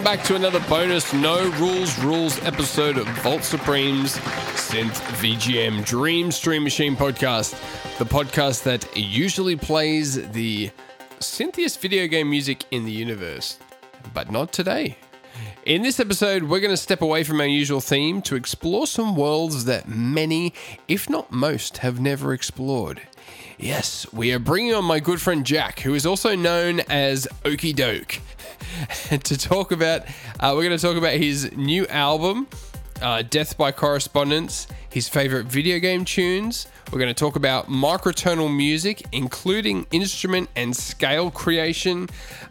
welcome back to another bonus No Rules Rules episode of Vault Supreme's Synth VGM Dream Stream Machine podcast. The podcast that usually plays the synthiest video game music in the universe, but not today. In this episode, we're going to step away from our usual theme to explore some worlds that many, if not most, have never explored. Yes, we are bringing on my good friend Jack, who is also known as Okie Doke, to talk about. Uh, we're going to talk about his new album, uh, Death by Correspondence, his favorite video game tunes. We're going to talk about microtonal music, including instrument and scale creation.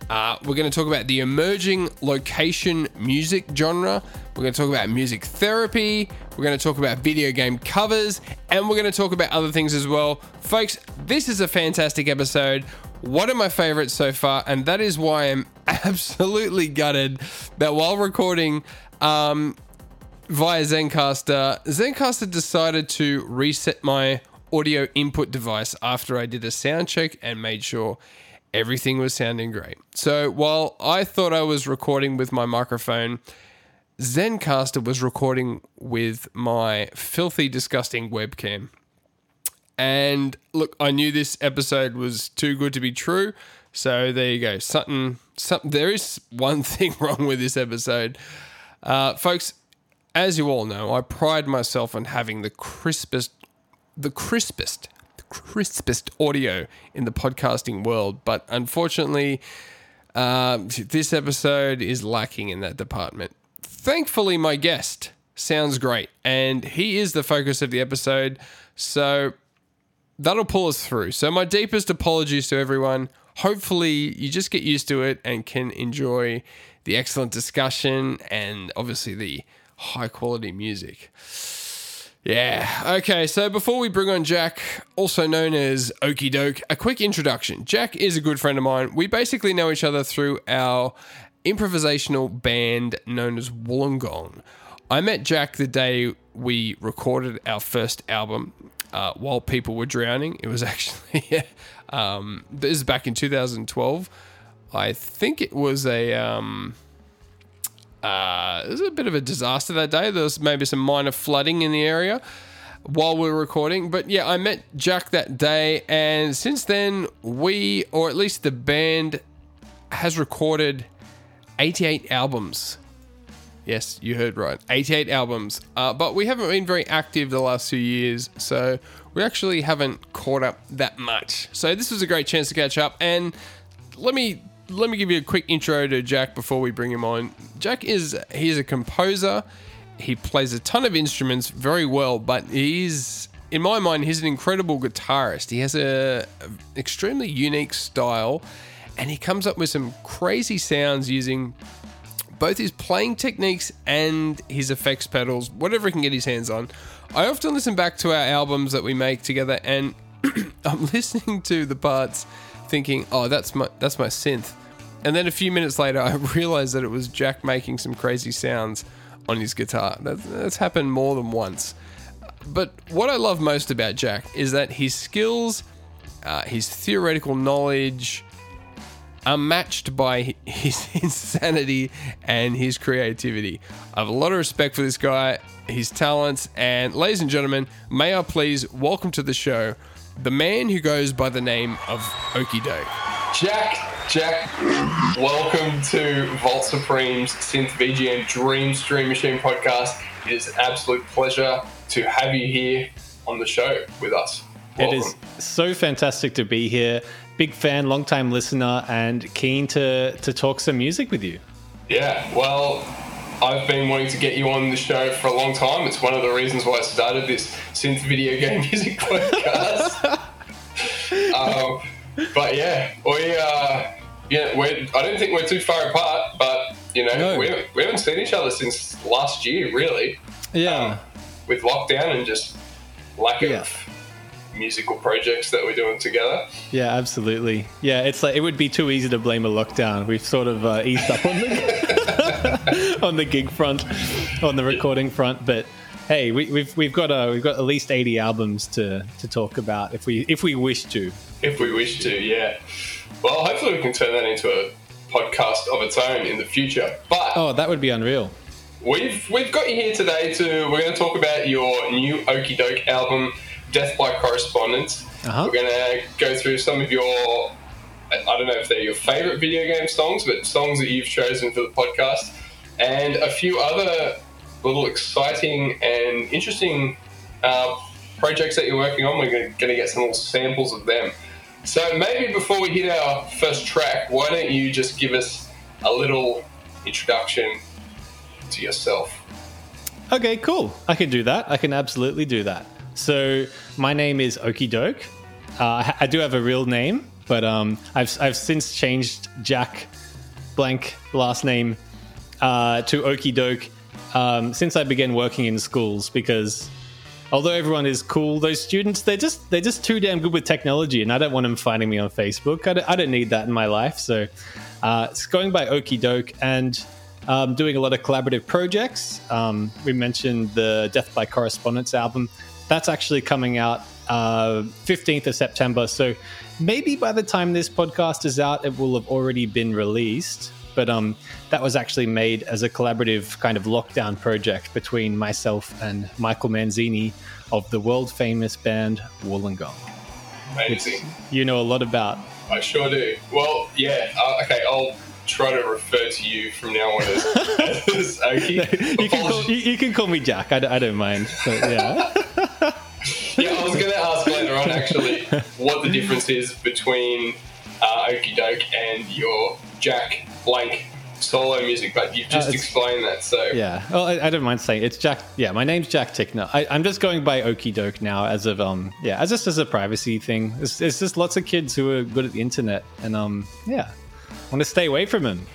Uh, we're going to talk about the emerging location music genre. We're going to talk about music therapy. We're going to talk about video game covers. And we're going to talk about other things as well. Folks, this is a fantastic episode. One of my favorites so far. And that is why I'm absolutely gutted that while recording, um, via Zencastr, Zencastr decided to reset my audio input device after I did a sound check and made sure everything was sounding great. So while I thought I was recording with my microphone, Zencastr was recording with my filthy, disgusting webcam. And look, I knew this episode was too good to be true. So there you go. Something, something. There is one thing wrong with this episode, uh, folks. As you all know, I pride myself on having the crispest, the crispest, the crispest audio in the podcasting world. But unfortunately, uh, this episode is lacking in that department. Thankfully, my guest sounds great, and he is the focus of the episode. So that'll pull us through. So, my deepest apologies to everyone. Hopefully, you just get used to it and can enjoy the excellent discussion and obviously the high quality music. Yeah. Okay. So before we bring on Jack, also known as Okie Doke, a quick introduction. Jack is a good friend of mine. We basically know each other through our improvisational band known as Wollongong. I met Jack the day we recorded our first album uh, while people were drowning. It was actually, um, this is back in 2012. I think it was a. Um, uh, it was a bit of a disaster that day. There was maybe some minor flooding in the area while we were recording. But yeah, I met Jack that day, and since then, we, or at least the band, has recorded 88 albums. Yes, you heard right. 88 albums. Uh, but we haven't been very active the last few years, so we actually haven't caught up that much. So this was a great chance to catch up. And let me let me give you a quick intro to Jack before we bring him on. Jack is he's a composer. He plays a ton of instruments very well, but he's in my mind he's an incredible guitarist. He has a, a extremely unique style and he comes up with some crazy sounds using both his playing techniques and his effects pedals, whatever he can get his hands on. I often listen back to our albums that we make together and I'm listening to the parts thinking, "Oh, that's my that's my synth." And then a few minutes later, I realized that it was Jack making some crazy sounds on his guitar. That's, that's happened more than once. But what I love most about Jack is that his skills, uh, his theoretical knowledge, are matched by his insanity and his creativity. I have a lot of respect for this guy, his talents, and ladies and gentlemen, may I please welcome to the show the man who goes by the name of Okie Doke. Jack, Jack, welcome to Vault Supreme's Synth VGM Dream Stream Machine podcast. It is an absolute pleasure to have you here on the show with us. Welcome. It is so fantastic to be here. Big fan, long time listener, and keen to, to talk some music with you. Yeah, well, I've been wanting to get you on the show for a long time. It's one of the reasons why I started this synth video game music podcast. um, but yeah, we uh, yeah, we're, I don't think we're too far apart, but you know, no. we, haven't, we haven't seen each other since last year, really. Yeah. Um, with lockdown and just lack of yeah musical projects that we're doing together. Yeah, absolutely. Yeah, it's like it would be too easy to blame a lockdown. We've sort of uh, eased up on the on the gig front, on the recording front, but hey, we, have we've, we've got a, we've got at least eighty albums to to talk about if we if we wish to. If we wish to, yeah. Well, hopefully we can turn that into a podcast of its own in the future. But Oh, that would be unreal. we've we've got you here today to we're going to talk about your new Okie Doke album, Death by Correspondence. Uh-huh. We're going to go through some of your I I don't know if they're your favorite video game songs, but songs that you've chosen for the podcast, and a few other little exciting and interesting uh, projects that you're working on. We're going to get some little samples of them. So maybe before we hit our first track, why don't you just give us a little introduction to yourself? Okay, cool. I can do that. I can absolutely do that. So my name is Okie Doke. Uh, I- do have a real name, but um, I've I've since changed Jack blank last name uh, to Okie Doke um, since I began working in schools because although everyone is cool, those students they're just they're just too damn good with technology, and I don't want them finding me on Facebook. I don't, I don't need that in my life. So uh, it's going by Okie Doke and um, doing a lot of collaborative projects. Um, we mentioned the Death by Correspondence album. That's actually coming out uh, 15th of September. So maybe by the time this podcast is out, it will have already been released. But um, that was actually made as a collaborative kind of lockdown project between myself and Michael Manzini of the world famous band Wollongong. Amazing. You know a lot about. I sure do. Well, yeah. Uh, okay, I'll try to refer to you from now on as, as Okie. You can, call, you, you can call me Jack. I don't mind. So, yeah. Yeah, I was going to ask later on actually what the difference is between uh, Okie Doke and your Jack Blank solo music, but you've just Uh, explained that. So Yeah. Well, I, I don't mind saying it's Jack. Yeah, my name's Jack Tickner. I, I'm just going by Okie Doke now as of um yeah as just as a privacy thing. It's, it's just lots of kids who are good at the internet and um yeah want to stay away from him.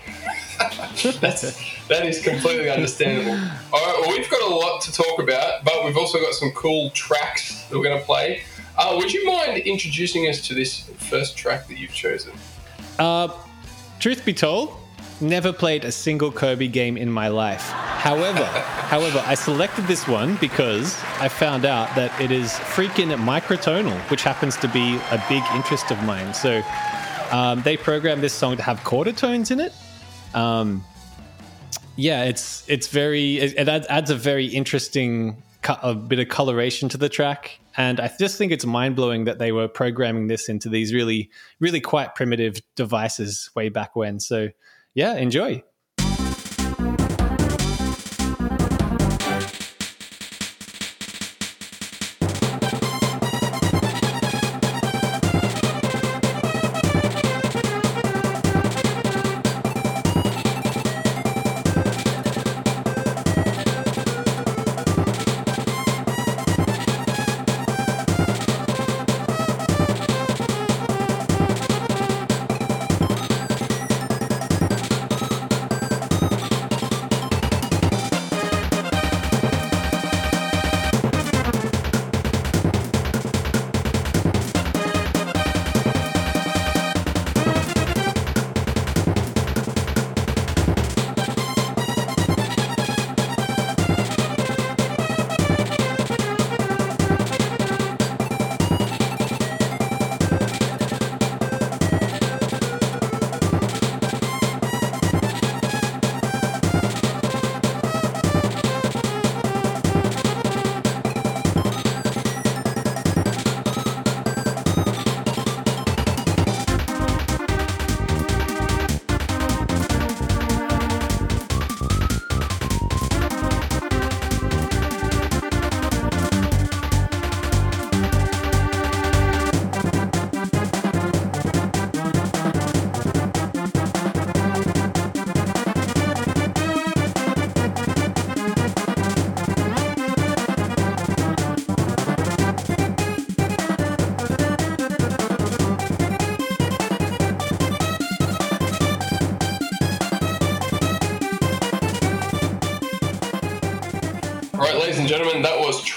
That's, that is completely understandable. All right, well, we've got a lot to talk about, but we've also got some cool tracks that we're going to play. Uh, would you mind introducing us to this first track that you've chosen? Uh, truth be told, never played a single Kirby game in my life. However, however, I selected this one because I found out that it is freaking microtonal, which happens to be a big interest of mine. So um, they programmed this song to have quarter tones in it. Um, yeah, it's it's very it, adds, adds a very interesting co- a bit of coloration to the track, and I just think it's mind blowing that they were programming this into these really really quite primitive devices way back when. So yeah, enjoy.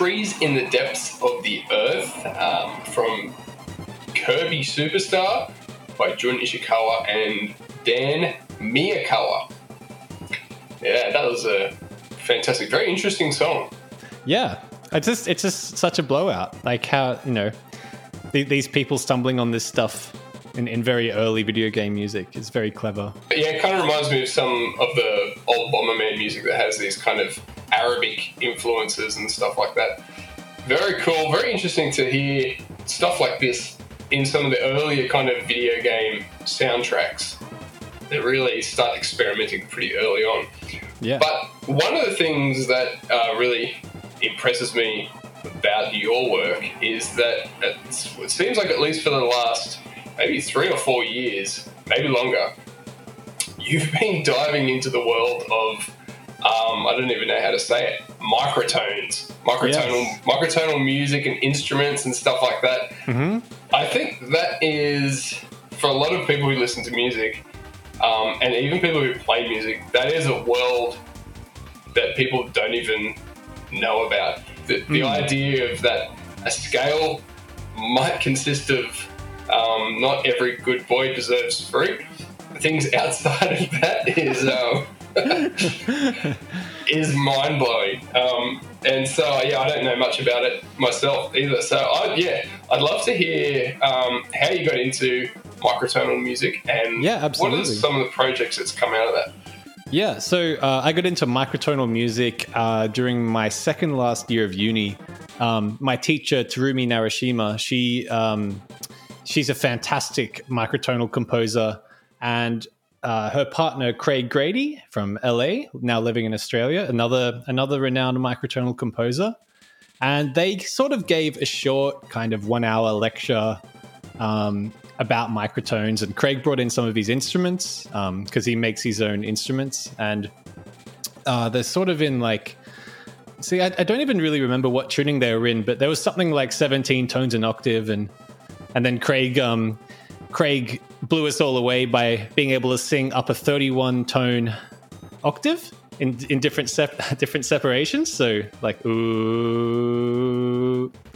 Trees in the Depths of the Earth um, from Kirby Superstar by Jun Ishikawa and Dan Miyakawa. Yeah, that was a fantastic, very interesting song. Yeah, it's just it's just such a blowout. Like how you know th- these people stumbling on this stuff in, in very early video game music. It's very clever. But yeah, it kind of reminds me of some of the old Bomberman music that has these kind of Arabic influences and stuff like that. Very cool, very interesting to hear stuff like this in some of the earlier kind of video game soundtracks that really start experimenting pretty early on. Yeah. But one of the things that uh, really impresses me about your work is that it seems like at least for the last maybe three or four years, maybe longer, you've been diving into the world of um, I don't even know how to say it microtones, microtonal, yes. microtonal music and instruments and stuff like that. Mm-hmm. I think that is for a lot of people who listen to music, um, and even people who play music, that is a world that people don't even know about. The, the mm. idea of that a scale might consist of um, not every good boy deserves fruit. Things outside of that is um, is mind blowing. Um, and so yeah, I don't know much about it myself either. So I, yeah, I'd love to hear um, how you got into microtonal music and yeah, absolutely. what are some of the projects that's come out of that. Yeah, so uh, I got into microtonal music uh, during my second last year of uni. Um, my teacher Terumi Narushima, she um, she's a fantastic microtonal composer, and uh, her partner Kraig Grady from LA, now living in Australia, another another renowned microtonal composer, and they sort of gave a short kind of one hour lecture um, about microtones. And Kraig brought in some of his instruments because um, he makes his own instruments, and uh, they're sort of in like. See, I, I, don't even really remember what tuning they were in, but there was something like 17 tones an octave, and and then Kraig um, Kraig blew us all away by being able to sing up a 31 tone octave in in different sep- different separations. So like ooh,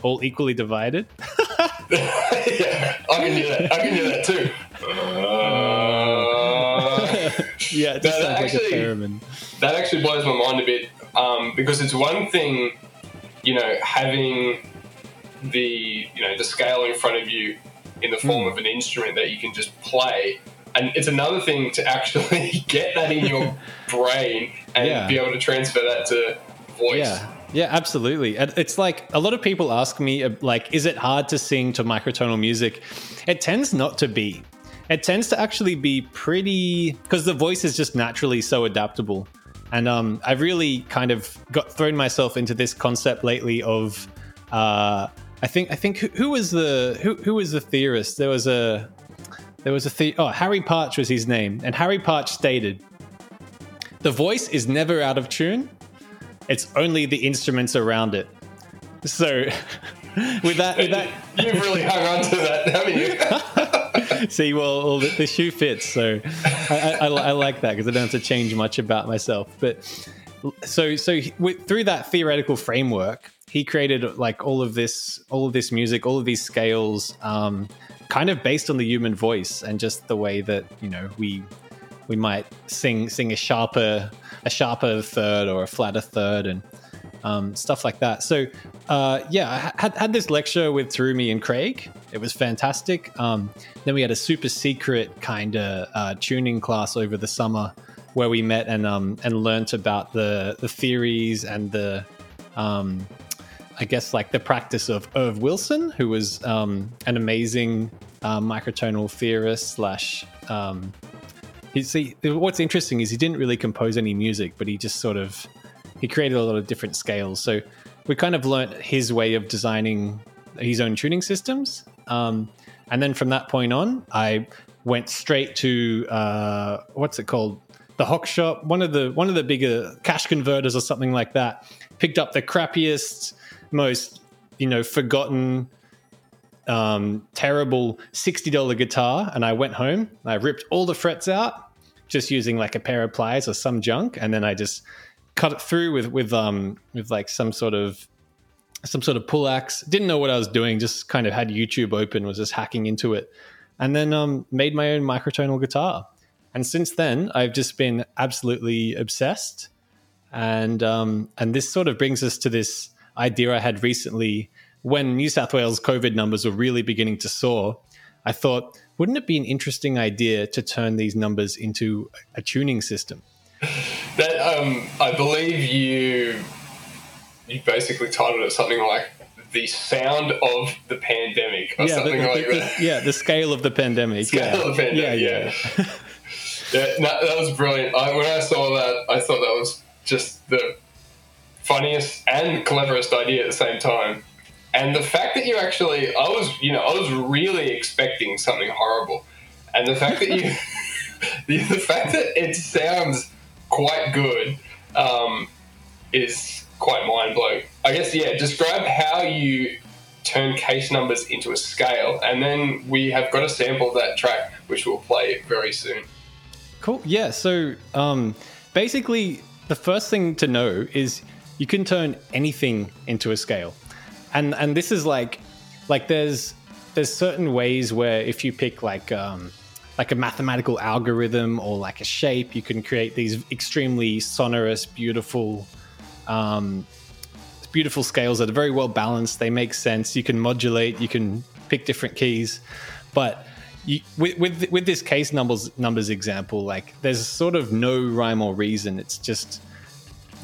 all equally divided. yeah, I can do that. I can do that too. Uh, yeah, it no, sounds actually, like a theremin. That actually blows my mind a bit um, because it's one thing, you know, having the you know the scale in front of you in the form mm. of an instrument that you can just play. And it's another thing to actually get that in your brain and yeah. be able to transfer that to voice. Yeah. Yeah, absolutely. It's like a lot of people ask me, uh, like, is it hard to sing to microtonal music? It tends not to be. It tends to actually be pretty because the voice is just naturally so adaptable. And um, I've really kind of got thrown myself into this concept lately of uh, I think I think who, who was the who who was the theorist? There was a there was a the- oh Harry Partch was his name, and Harry Partch stated, "The voice is never out of tune. It's only the instruments around it." So, with that, with that, you've really hung on to that, haven't you? See, well, well the, the, shoe fits, so I, I, I like that because I don't have to change much about myself. But so, so with, through that theoretical framework, he created like all of this all of this music all of these scales um, kind of based on the human voice and just the way that you know we we might sing sing a sharper a sharper third or a flatter third and um, stuff like that. So uh, yeah i had, had this lecture with Terumi and Kraig. It was fantastic. Um, then we had a super secret kind of uh, tuning class over the summer where we met and um, and learnt about the the theories and the um, I guess like the practice of Erv Wilson, who was um, an amazing uh, microtonal theorist slash. Um, he, see, what's interesting is he didn't really compose any music, but he just sort of he created a lot of different scales. So we kind of learnt his way of designing his own tuning systems. Um, and then from that point on, I went straight to uh, what's it called? The Hock Shop, one of the one of the bigger cash converters or something like that. Picked up the crappiest most you know forgotten um, terrible $60 guitar and I went home. I ripped all the frets out just using like a pair of pliers or some junk. And then I just cut it through with, with, um, with like some sort of, some sort of pull axe. Didn't know what I was doing. Just kind of had YouTube open, was just hacking into it. And then, um, made my own microtonal guitar. And since then I've just been absolutely obsessed. And, um, and this sort of brings us to this, idea I had recently when New South Wales COVID numbers were really beginning to soar. I thought, wouldn't it be an interesting idea to turn these numbers into a tuning system? That um, I believe you you basically titled it something like the sound of the pandemic or yeah, something the, like the, that. The, yeah, the scale of the pandemic. Scale yeah. of the pandemic. Yeah, yeah. yeah no, that was brilliant. I, when I saw that, I thought that was just the funniest and cleverest idea at the same time. And the fact that you actually, I was, you know, I was really expecting something horrible, and the fact that you, the, the fact that it sounds quite good, um, is quite mind blowing. I guess, yeah. Describe how you turn case numbers into a scale, and then we have got a sample of that track, which we'll play very soon. Cool. Yeah. So, um, basically, the first thing to know is you can turn anything into a scale. And and this is like like there's there's certain ways where if you pick like um like a mathematical algorithm or like a shape you can create these extremely sonorous beautiful um beautiful scales that are very well balanced. They make sense. You can modulate. You can pick different keys. But you, with, with with this case numbers numbers example like there's sort of no rhyme or reason. It's just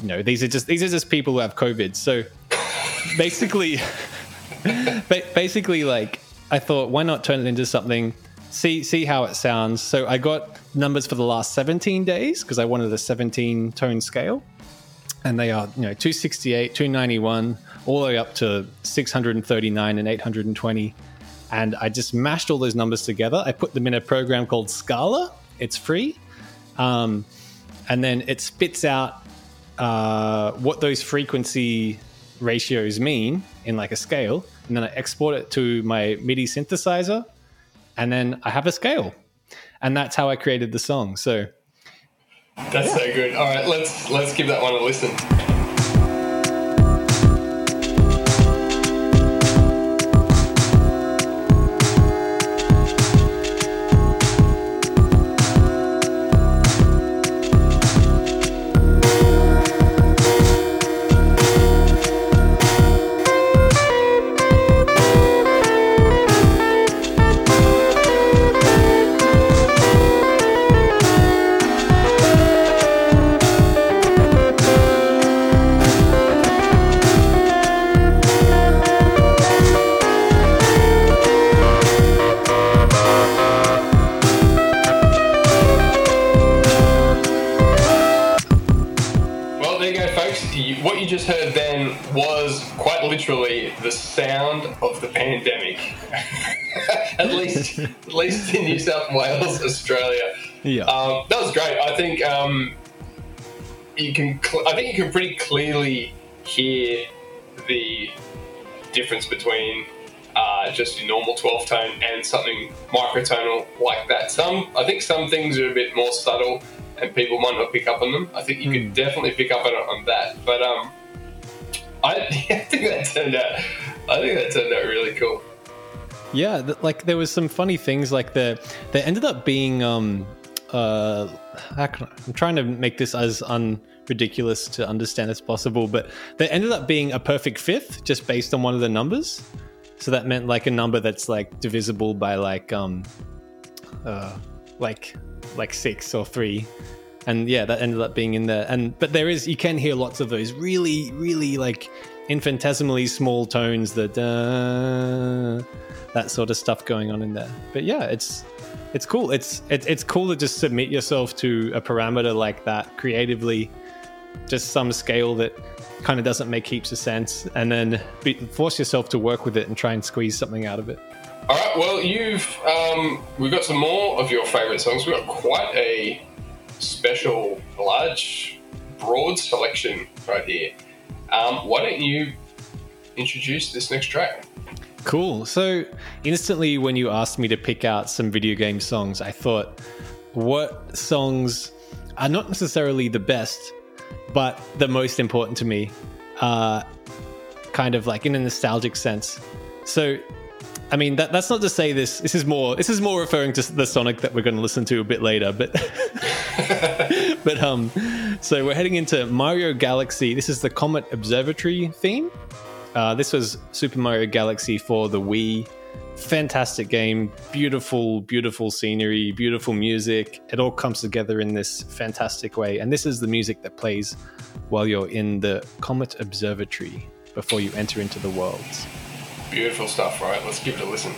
you know these are just these are just people who have covid so basically, basically, like I thought, why not turn it into something? See, see how it sounds. So I got numbers for the last 17 days because I wanted a 17 tone scale, and they are you know 268, 291, all the way up to 639 and 820. And I just mashed all those numbers together. I put them in a program called Scala. It's free, um, and then it spits out uh, what those frequency ratios mean in like a scale, and then I export it to my MIDI synthesizer, and then I have a scale, and that's how I created the song. So that's yeah. so good. All right, let's let's give that one a listen. At least at least in New South Wales, Australia. Yeah, um, that was great. I think um, you can. Cl- I think you can pretty clearly hear the difference between uh, just your normal 12 tone and something microtonal like that. Some, I think, some things are a bit more subtle, and people might not pick up on them. I think you mm. could definitely pick up on, on that. But um, I, I think that turned out. I think that turned out really cool. Yeah, th- like there was some funny things like the there ended up being um uh I'm trying to make this as unridiculous to understand as possible, but they ended up being a perfect fifth just based on one of the numbers. So that meant like a number that's like divisible by like um uh like like six or three and yeah that ended up being in there and but there is you can hear lots of those really really like infinitesimally small tones that that sort of stuff going on in there. But yeah, it's it's cool. It's it, it's cool to just submit yourself to a parameter like that creatively, just some scale that kind of doesn't make heaps of sense, and then be, force yourself to work with it and try and squeeze something out of it. All right. Well, you've um, we've got some more of your favorite songs. We've got quite a special, large, broad selection right here. Um, why don't you introduce this next track? Cool. So, instantly, when you asked me to pick out some video game songs, I thought, what songs are not necessarily the best, but the most important to me, uh, kind of like in a nostalgic sense. So, I mean, that, that's not to say this. This is more. This is more referring to the Sonic that we're going to listen to a bit later. But, but um, so we're heading into Mario Galaxy. This is the Comet Observatory theme. Uh, this was Super Mario Galaxy for the Wii fantastic game, beautiful, beautiful scenery, beautiful music. It all comes together in this fantastic way. And this is the music that plays while you're in the Comet Observatory before you enter into the worlds. Beautiful stuff, right? Let's give it a listen.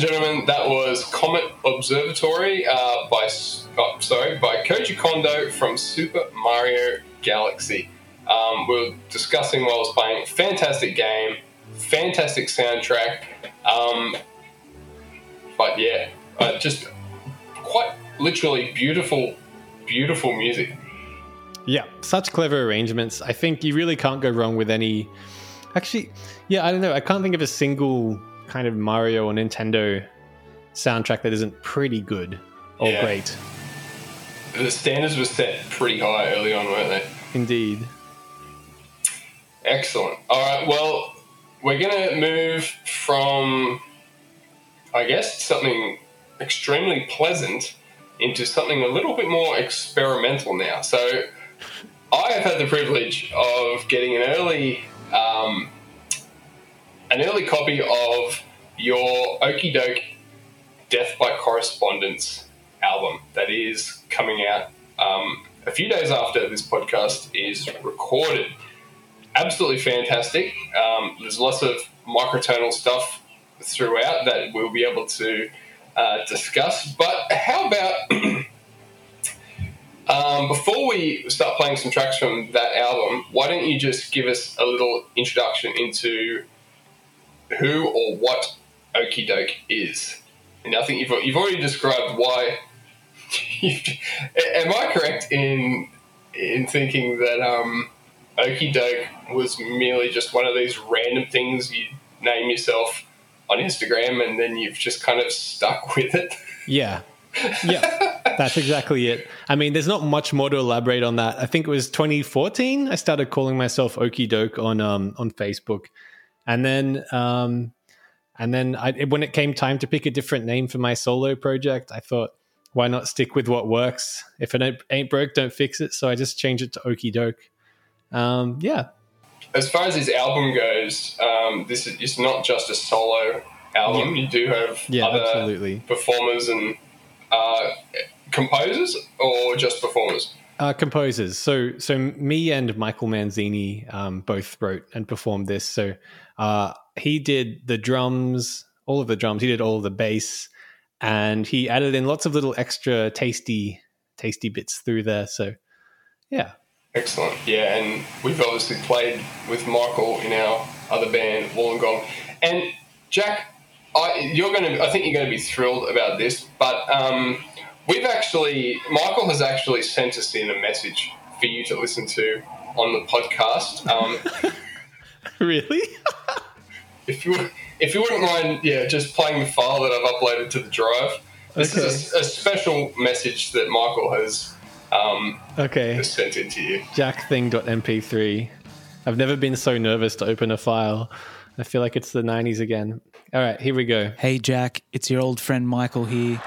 And gentlemen, that was Comet Observatory uh, by oh, sorry by Koji Kondo from Super Mario Galaxy. Um, we were discussing while I was playing. Fantastic game, fantastic soundtrack. Um, but yeah, uh, just quite literally beautiful, beautiful music. Yeah, such clever arrangements. I think you really can't go wrong with any. Actually, yeah, I don't know. I can't think of a single kind of Mario or Nintendo soundtrack that isn't pretty good or yeah. great. The standards were set pretty high early on, weren't they? Indeed. Excellent. All right, well, we're going to move from, I guess, something extremely pleasant into something a little bit more experimental now. So, I have had the privilege of getting an early um, an early copy of your Okie Doke Death by Correspondence album that is coming out um, a few days after this podcast is recorded. Absolutely fantastic. Um, there's lots of microtonal stuff throughout that we'll be able to uh, discuss. But how about um, before we start playing some tracks from that album, why don't you just give us a little introduction into who or what Okie Doke is. And I think you've, you've already described why. am I correct in in thinking that um, Okie Doke was merely just one of these random things you name yourself on Instagram and then you've just kind of stuck with it? Yeah. yeah, that's exactly it. I mean, there's not much more to elaborate on that. I think it was 2014. I started calling myself Okie Doke on um, on Facebook, and then um, and then I, when it came time to pick a different name for my solo project, I thought, why not stick with what works? If it ain't, broke, don't fix it. So I just changed it to Okie Doke. Um, yeah. As far as his album goes, um, this is it's not just a solo album. You do have Yeah, other absolutely. performers and uh, composers, or just performers. Uh, composers. So, so me and Michael Manzini um, both wrote and performed this. So, uh, he did the drums, all of the drums. He did all the bass, and he added in lots of little extra tasty, tasty bits through there. So, yeah, Excellent. Yeah, and we've obviously played with Michael in our other band, Wollongong. And Gong, and Jack, I, you're going to. I think you're going to be thrilled about this, but um, we've actually, Michael has actually sent us in a message for you to listen to on the podcast. Um, really. if you if you wouldn't mind, yeah, just playing the file that I've uploaded to the drive. This is a, a special message that Michael has um, okay. has sent in to you. Jackthing.mp3. I've never been so nervous to open a file. I feel like it's the 90s again. All right, here we go. Hey Jack, it's your old friend Michael here.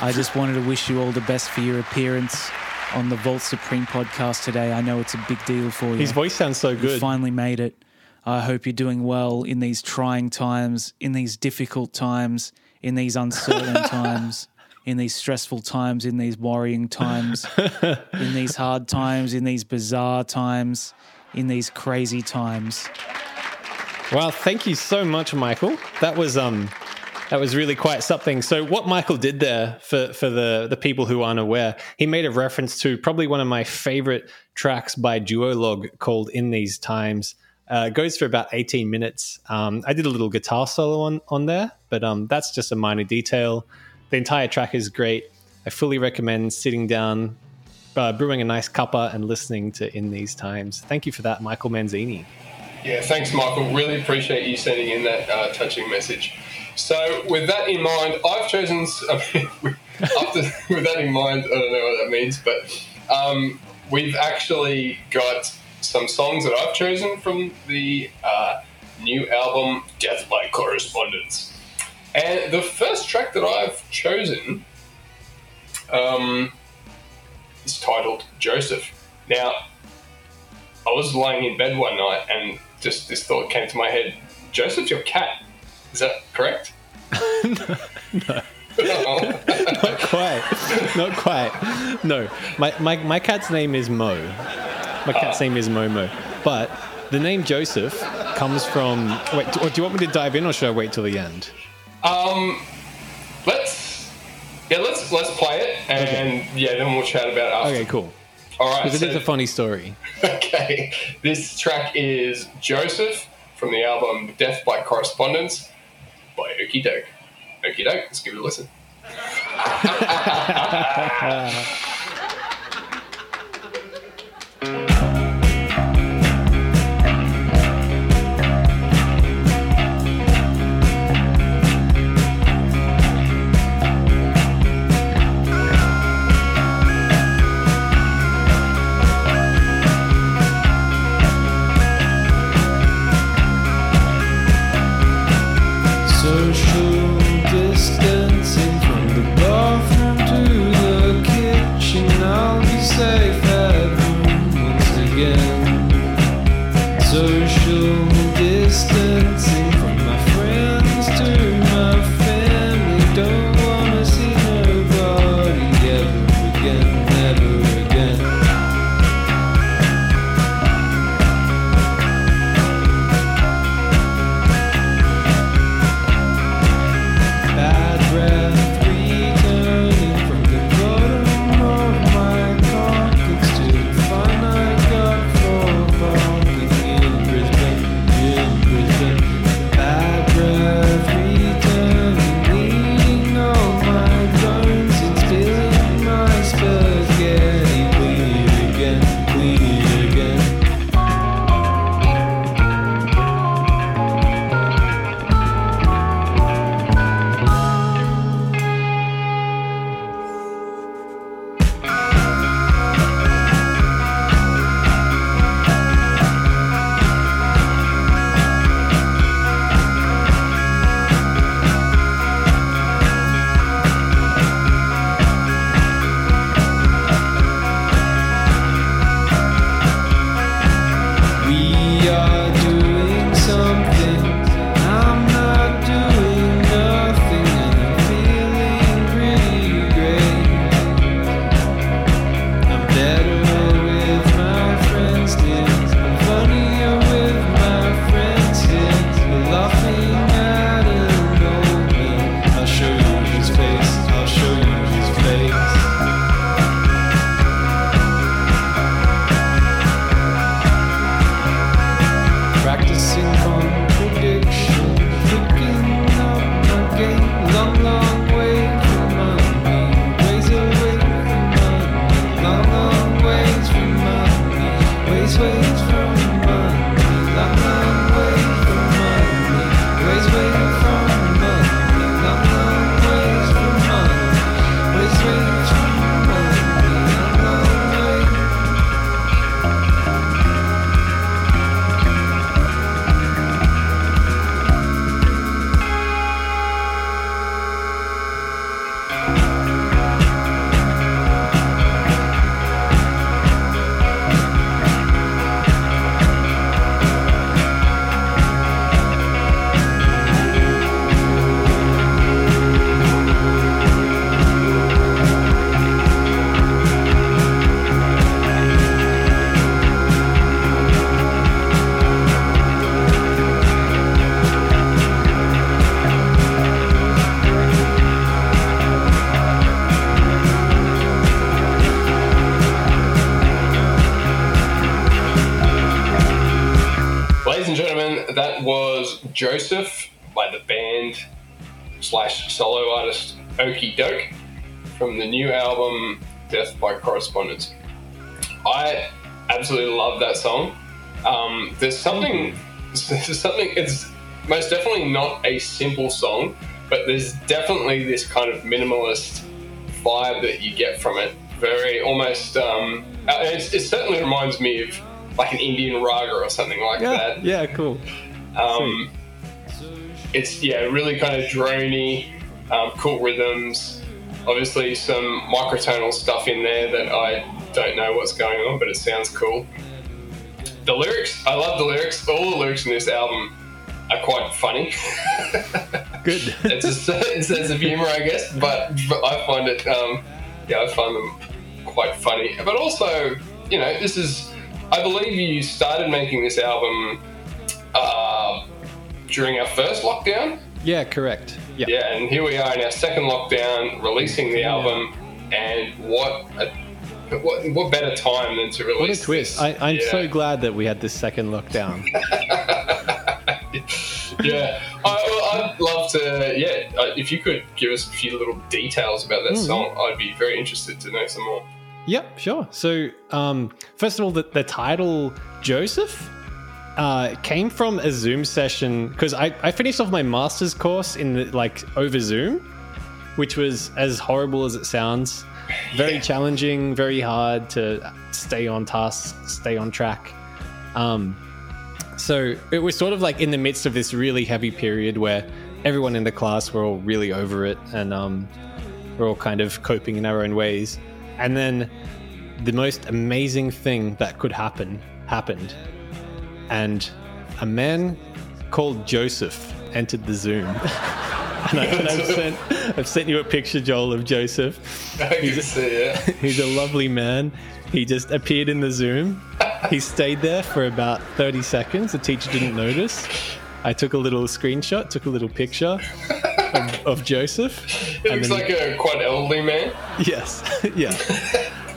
I just wanted to wish you all the best for your appearance on the Vault Supreme podcast today. I know it's a big deal for you. His voice sounds so good. You finally made it. I hope you're doing well in these trying times, in these difficult times, in these uncertain times, in these stressful times, in these worrying times, in these hard times, in these bizarre times, in these crazy times. Well, thank you so much, Michael. That was um, that was really quite something. So, what Michael did there for for the the people who aren't aware, he made a reference to probably one of my favorite tracks by Duolog called "In These Times." Uh, it goes for about 18 minutes. Um, I did a little guitar solo on on there, but um, that's just a minor detail. The entire track is great. I fully recommend sitting down, uh, brewing a nice cuppa, and listening to "In These Times." Thank you for that, Michael Manzini. Yeah, thanks, Michael. Really appreciate you sending in that uh, touching message. So, with that in mind, I've chosen. I mean, after, with that in mind, I don't know what that means, but um, we've actually got some songs that I've chosen from the uh, new album Death by Correspondence. And the first track that I've chosen um, is titled Joseph. Now, I was lying in bed one night and just this thought came to my head Joseph's your cat. Is that correct? no. Not quite. Not quite. No. My, my, my cat's name is Mo. My cat's name is Momo. But the name Joseph comes from. Wait, do, do you want me to dive in or should I wait till the end? um, let's yeah, let's let's play it and yeah, then we'll chat about it after. Okay, cool. All right. Because it is a funny story. okay, this track is Joseph from the album Death by Correspondence by Okie Doke. Okie Doke. Let's give it a listen. Joseph by the band slash solo artist Okie Doke from the new album Death by Correspondence. I absolutely love that song. Um, there's something, there's something. It's most definitely not a simple song, but there's definitely this kind of minimalist vibe that you get from it. Very almost. Um, uh, it's, it certainly reminds me of like an Indian raga or something like Yeah, that. yeah, cool. Um, it's yeah, really kind of drony, um, cool rhythms. Obviously, some microtonal stuff in there that I don't know what's going on, but it sounds cool. The lyrics, I love the lyrics. All the lyrics in this album are quite funny. Good. it's a certain sense of humor, I guess, but, but I find it, um, yeah, I find them quite funny. But also, you know, this is, I believe you started making this album uh, during our first lockdown. yeah, correct. Yeah. Yeah, and here we are in our second lockdown, releasing the album, and what a what, what better time than to release What a twist. this? I, I'm yeah. so glad that we had this second lockdown. yeah, I, well, I'd love to. Yeah, uh, if you could give us a few little details about that song, I'd be very interested to know some more. Yep, sure. So, um, first of all, the, the title Joseph uh, came from a Zoom session because I, I finished off my master's course in the, like over Zoom, which was as horrible as it sounds, very challenging, very hard to stay on task, stay on track. Um, so it was sort of like in the midst of this really heavy period where everyone in the class were all really over it and um, we're all kind of coping in our own ways. And then the most amazing thing that could happen happened. And a man called Joseph entered the Zoom. and, I, I've, sent, I've sent you a picture, Joel, of Joseph. I can see it. He's a lovely man. He just appeared in the Zoom. He stayed there for about 30 seconds. The teacher didn't notice. I took a little screenshot, took a little picture of, of Joseph. And looks like a quite elderly man. Yes. yeah.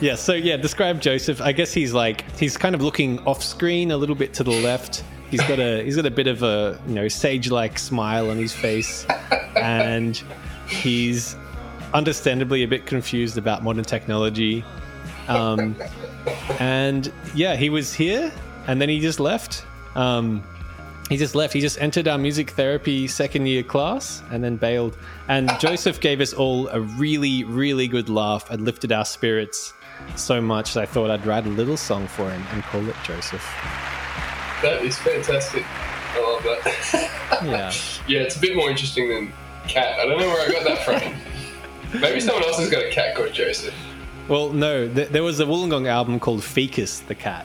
Yeah. So yeah, describe Joseph. I guess he's like he's kind of looking off screen a little bit to the left. He's got a he's got a bit of a you know sage-like smile on his face, and he's understandably a bit confused about modern technology. Um, and yeah, he was here, and then he just left. Um, he just left. He just entered our music therapy second year class and then bailed. And Joseph gave us all a really, really good laugh and lifted our spirits so much that I thought I'd write a little song for him and call it Joseph. That is fantastic. I love that. Yeah. yeah, it's a bit more interesting than cat. I don't know where I got that from. Maybe someone else has got a cat called Joseph. Well, no, th- there was a Wollongong album called Ficus the Cat.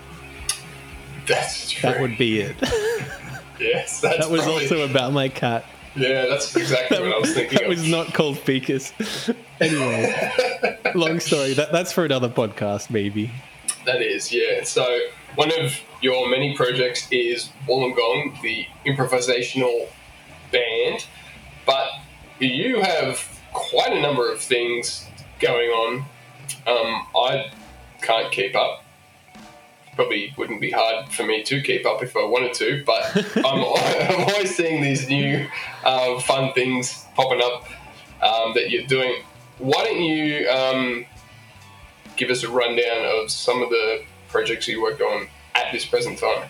That's true. That would be it. yes, that's That was probably- also about my cat. Yeah, that's exactly what I was thinking That of. was not called Ficus. Anyway, long story. That, that's for another podcast, maybe. That is, yeah. So one of your many projects is Wollongong, the improvisational band, but you have quite a number of things going on. Um, I can't keep up. Probably wouldn't be hard for me to keep up if I wanted to, but I'm, I'm always seeing these new um, fun things popping up um, that you're doing. Why don't you um, give us a rundown of some of the projects you work on at this present time?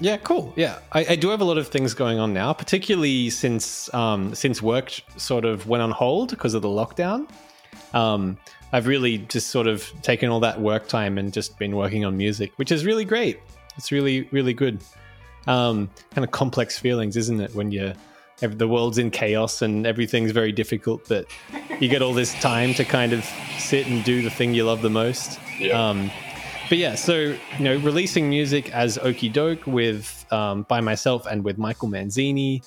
Yeah, cool. Yeah, I, I do have a lot of things going on now, particularly since um, since work sort of went on hold because of the lockdown. Um, I've really just sort of taken all that work time and just been working on music, which is really great. It's really really good. Um, kind of complex feelings, isn't it, when you ev- the world's in chaos and everything's very difficult, but you get all this time to kind of sit and do the thing you love the most. Yeah. Um, but yeah, so you know, releasing music as Okie Doke with um, by myself and with Michael Manzini.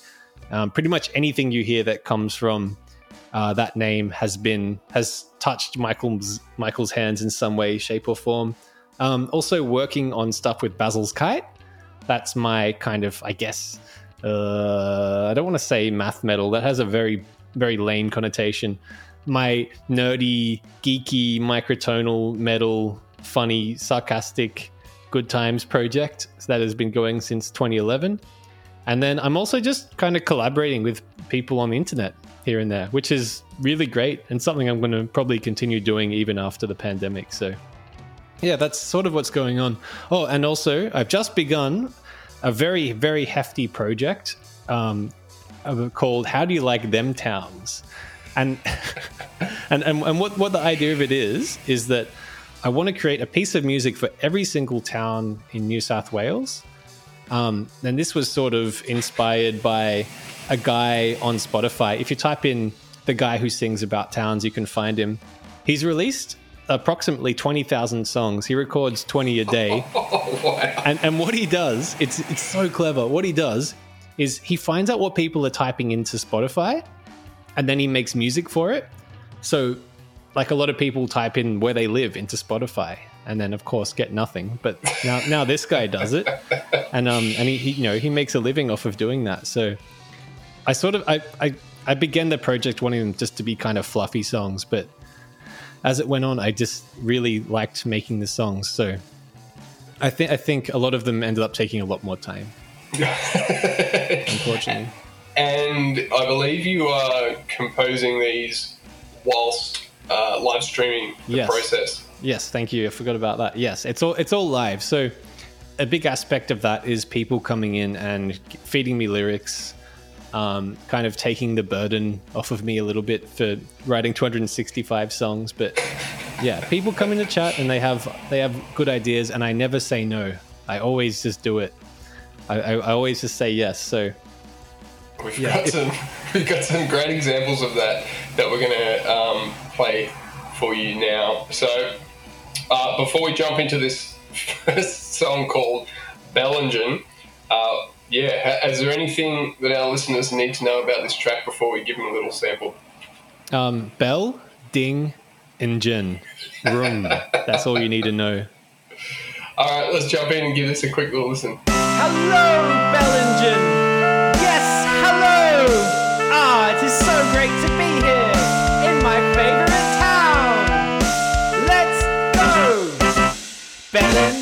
Um, pretty much anything you hear that comes from uh, that name has been has touched Michael's Michael's hands in some way, shape, or form. Um, also working on stuff with Basil's Kite. That's my kind of, I guess, uh, I don't want to say math metal. That has a very very lame connotation. My nerdy, geeky, microtonal metal funny, sarcastic, good times project that has been going since 2011. And then I'm also just kind of collaborating with people on the internet here and there, which is really great and something I'm going to probably continue doing even after the pandemic. So, yeah, that's sort of what's going on. Oh, and also, I've just begun a very, very hefty project um, called How Do You Like Them Towns? And, and, and, and what, what the idea of it is, is that I want to create a piece of music for every single town in New South Wales. Um, and this was sort of inspired by a guy on Spotify. If you type in the guy who sings about towns, you can find him. He's released approximately 20,000 songs. He records 20 a day. And, and what he does, it's, it's so clever. What he does is he finds out what people are typing into Spotify and then he makes music for it. So, like a lot of people type in where they live into Spotify and then of course get nothing. But now now this guy does it. And um and he, he you know, he makes a living off of doing that. So I sort of I, I I began the project wanting them just to be kind of fluffy songs, but as it went on, I just really liked making the songs. So I think I think a lot of them ended up taking a lot more time. unfortunately. And I believe you are composing these whilst uh, live streaming the Yes. process. Yes, thank you. I forgot about that. Yes, it's all it's all live. So a big aspect of that is people coming in and feeding me lyrics, um, kind of taking the burden off of me a little bit for writing 265 songs. But yeah, people come in the chat and they have they have good ideas, and I never say no. I always just do it. I, I, I always just say yes. So We've Yeah, got if- some we've got some great examples of that that we're going to um, play for you now. So uh, before we jump into this first song called Bellingen, uh, yeah, is there anything that our listeners need to know about this track before we give them a little sample? um, bell, ding, engine, room. That's all you need to know. All right, let's jump in and give this a quick little listen. Hello, Bellingen. Yes, hello. Ah, it is so great to be here in my favorite town. Let's go, Bellingen.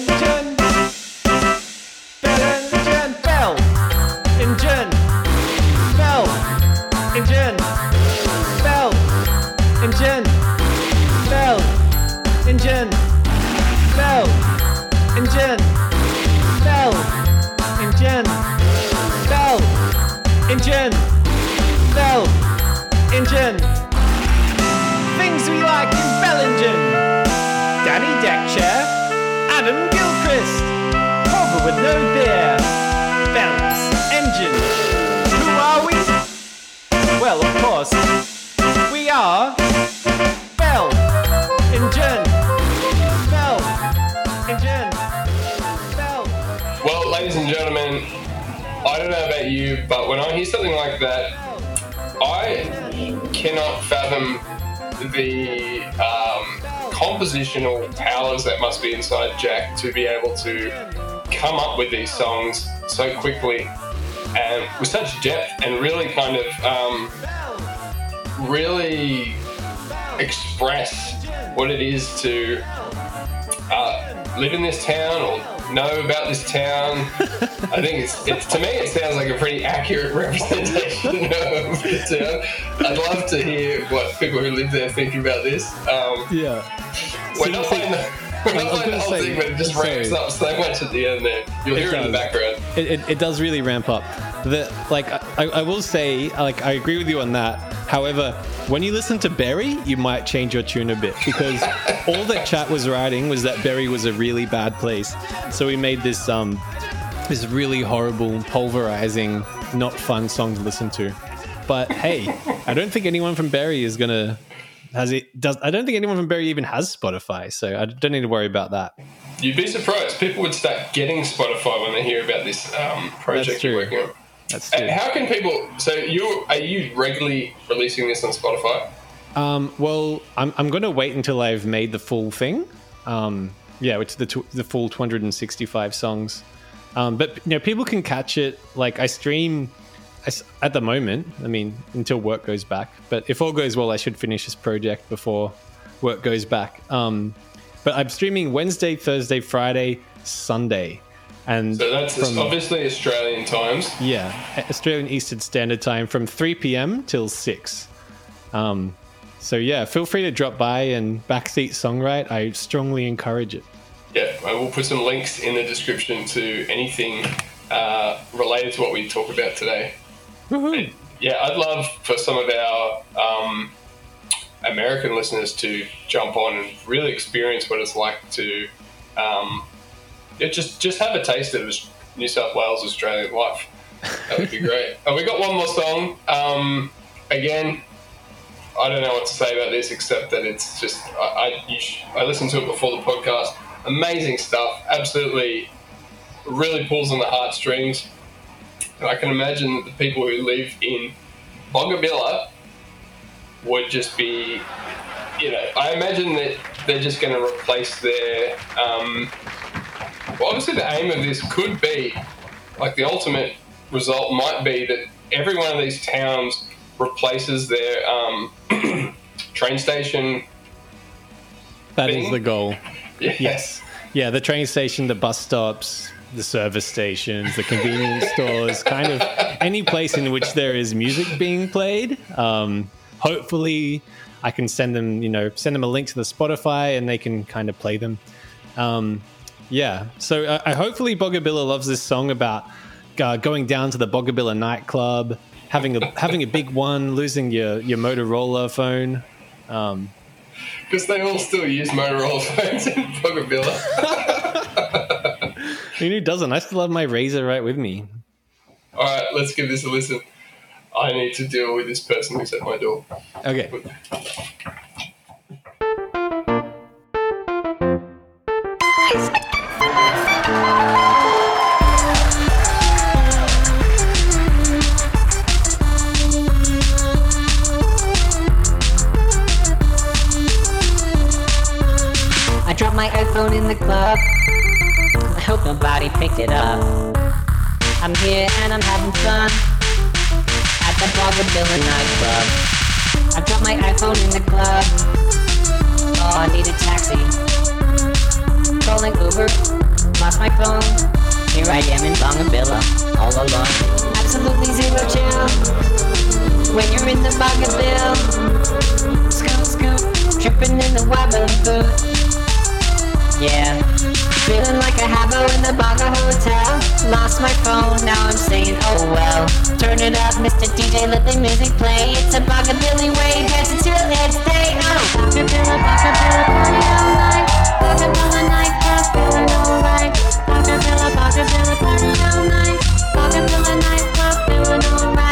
Well, of course, we are Bell, Ingen, Bell, Ingen, Bell. Well, ladies and gentlemen, I don't know about you, but when I hear something like that, I cannot fathom the um, compositional powers that must be inside Jack to be able to come up with these songs so quickly and with such depth and really kind of um, really express what it is to uh, live in this town or know about this town. I think it's, it's to me it sounds like a pretty accurate representation of the town. I'd love to hear what people who live there think about this. Um, Yeah. we're not see- playing I was the gonna say- thing, but it just sorry. ramps up so much at the end there. You'll It hear it in the does. background. it, it, it does really ramp up. The like I, I will say like I agree with you on that. However, when you listen to Berry, you might change your tune a bit because all that chat was writing was that Berry was a really bad place. So we made this um this really horrible, pulverizing, not fun song to listen to. But hey, I don't think anyone from Berry is gonna has it does I don't think anyone from Berry even has Spotify, so I don't need to worry about that. You'd be surprised. People would start getting Spotify when they hear about this um, project you're working on. That's true. How can people? So you are you regularly releasing this on Spotify? Um, well, I'm, I'm going to wait until I've made the full thing. Um, yeah, which the tw- the full 265 songs. Um, but you know, people can catch it. Like I stream at the moment. I mean, until work goes back. But if all goes well, I should finish this project before work goes back. Um, but I'm streaming Wednesday, Thursday, Friday, Sunday. And So that's from- obviously Australian times. yeah, Australian Eastern Standard Time from 3 p.m. till 6. Um, so yeah, feel free to drop by and backseat songwrite. I strongly encourage it. Yeah, and we'll put some links in the description to anything uh, related to what we talk about today. And, yeah, I'd love for some of our um, American listeners to jump on and really experience what it's like to um, just just have a taste of New South Wales Australian life. That would be great. and we got one more song. Um, again, I don't know what to say about this except that it's just I I, you sh- I listened to it before the podcast. Amazing stuff. Absolutely, really pulls on the heartstrings. And I can imagine that the people who live in Boggabilla would just be, you know, I imagine that they're just going to replace their. Um, well, obviously, the aim of this could be, like, the ultimate result might be that every one of these towns replaces their um, train station. That is Thing? the goal. Yeah. Yes. Yeah, the train station, the bus stops, the service stations, the convenience stores, kind of any place in which there is music being played. Um, hopefully, I can send them, you know, send them a link to the Spotify and they can kind of play them. Um, yeah. So uh, I hopefully Boggabilla loves this song about uh, going down to the Boggabilla nightclub, having a having a big one, losing your your Motorola phone. Because they all still use Motorola phones in Boggabilla. Who doesn't? I still have my RAZR right with me. All right, let's give this a listen. I need to deal with this person who's at my door. Okay. Fun at the Boggabilla nightclub. I dropped my iPhone in the club. Oh, I need a taxi. Calling Uber, lost my phone. Here I am in Bongabilla, all alone. Absolutely zero chill. When you're in the Boggabilla, scoop scoop, tripping in the wobbly boot. Yeah, feeling like a habbo in the Baga Hotel. Lost my phone, now I'm saying, oh well. Turn it up, Mr. DJ, let the music play. It's a Baga Billy way, dance until it's day. Oh, Baga Billa, Baga Billa, party all night. Baga Billa night, club, feeling alright. Baga Billa, Baga Billa, party all night. Baga Billa night, club, feeling alright. Baga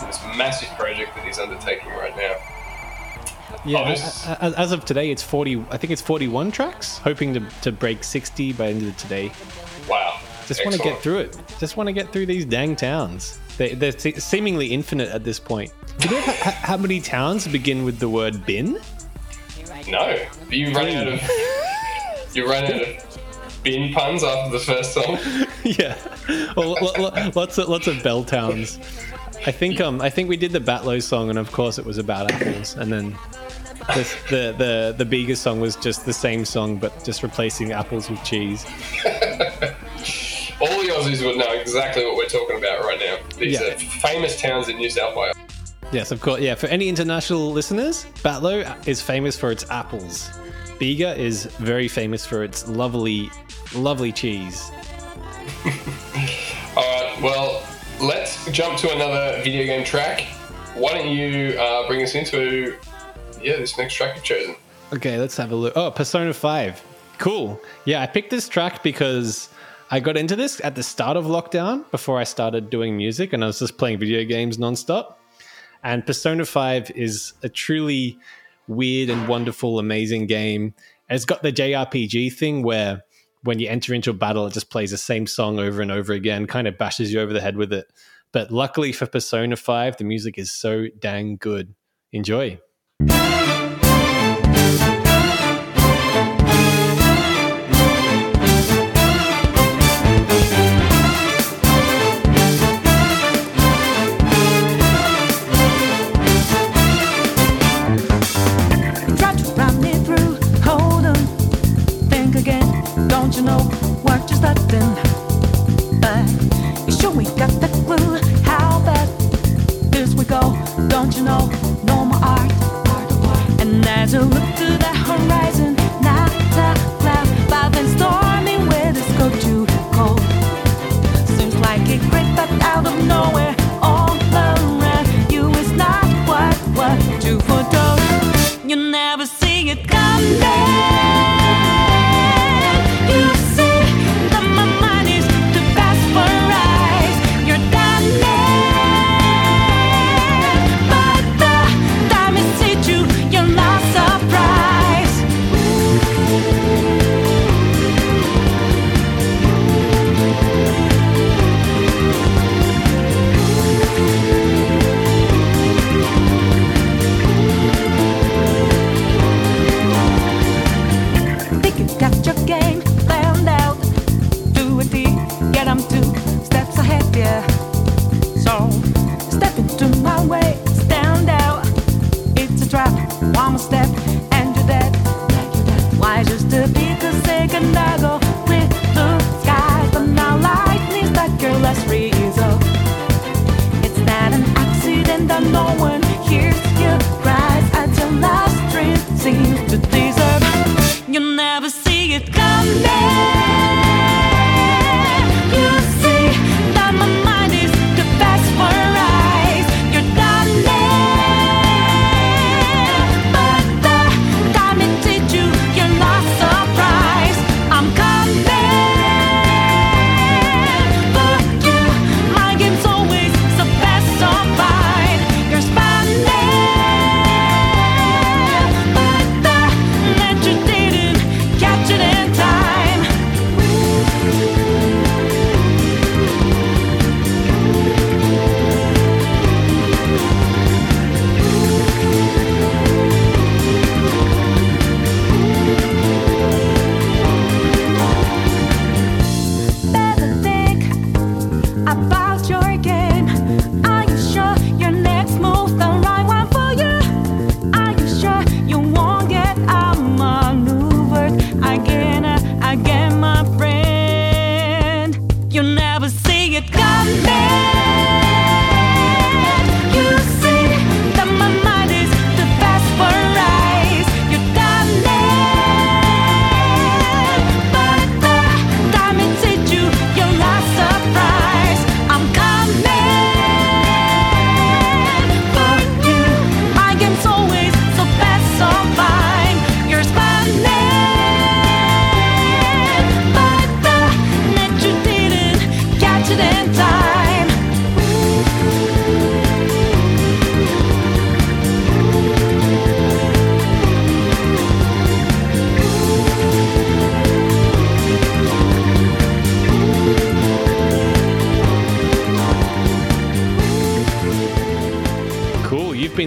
in this massive project that he's undertaking right now. Yeah, oh, a- as of today, it's 40. I think it's 41 tracks, hoping to, to break 60 by the end of today. Wow. Just want to get through it. Just want to get through these dang towns. They, they're se- seemingly infinite at this point. Do you know how, how many towns begin with the word bin? No, you run out of you run out of bin puns after the first song. yeah, well, lo- lo- lots of lots of bell towns. I think um I think we did the Batlow song, and of course it was about apples, and then this, the the the Bega song was just the same song, but just replacing apples with cheese. All the Aussies would know exactly what we're talking about right now. These Yeah. are famous towns in New South Wales. Yes, of course. Yeah, for any international listeners, Batlow is famous for its apples. Bega is very famous for its lovely, lovely cheese. All right, well, let's jump to another video game track. why don't you uh, bring us into yeah this next track you've chosen? Okay, let's have a look. Oh, Persona 5. Cool. Yeah, I picked this track because I got into this at the start of lockdown before I started doing music and I was just playing video games nonstop. And Persona 5 is a truly weird and wonderful, amazing game. It's got the JRPG thing where when you enter into a battle, it just plays the same song over and over again, kind of bashes you over the head with it. But luckily for Persona 5, the music is so dang good. Enjoy.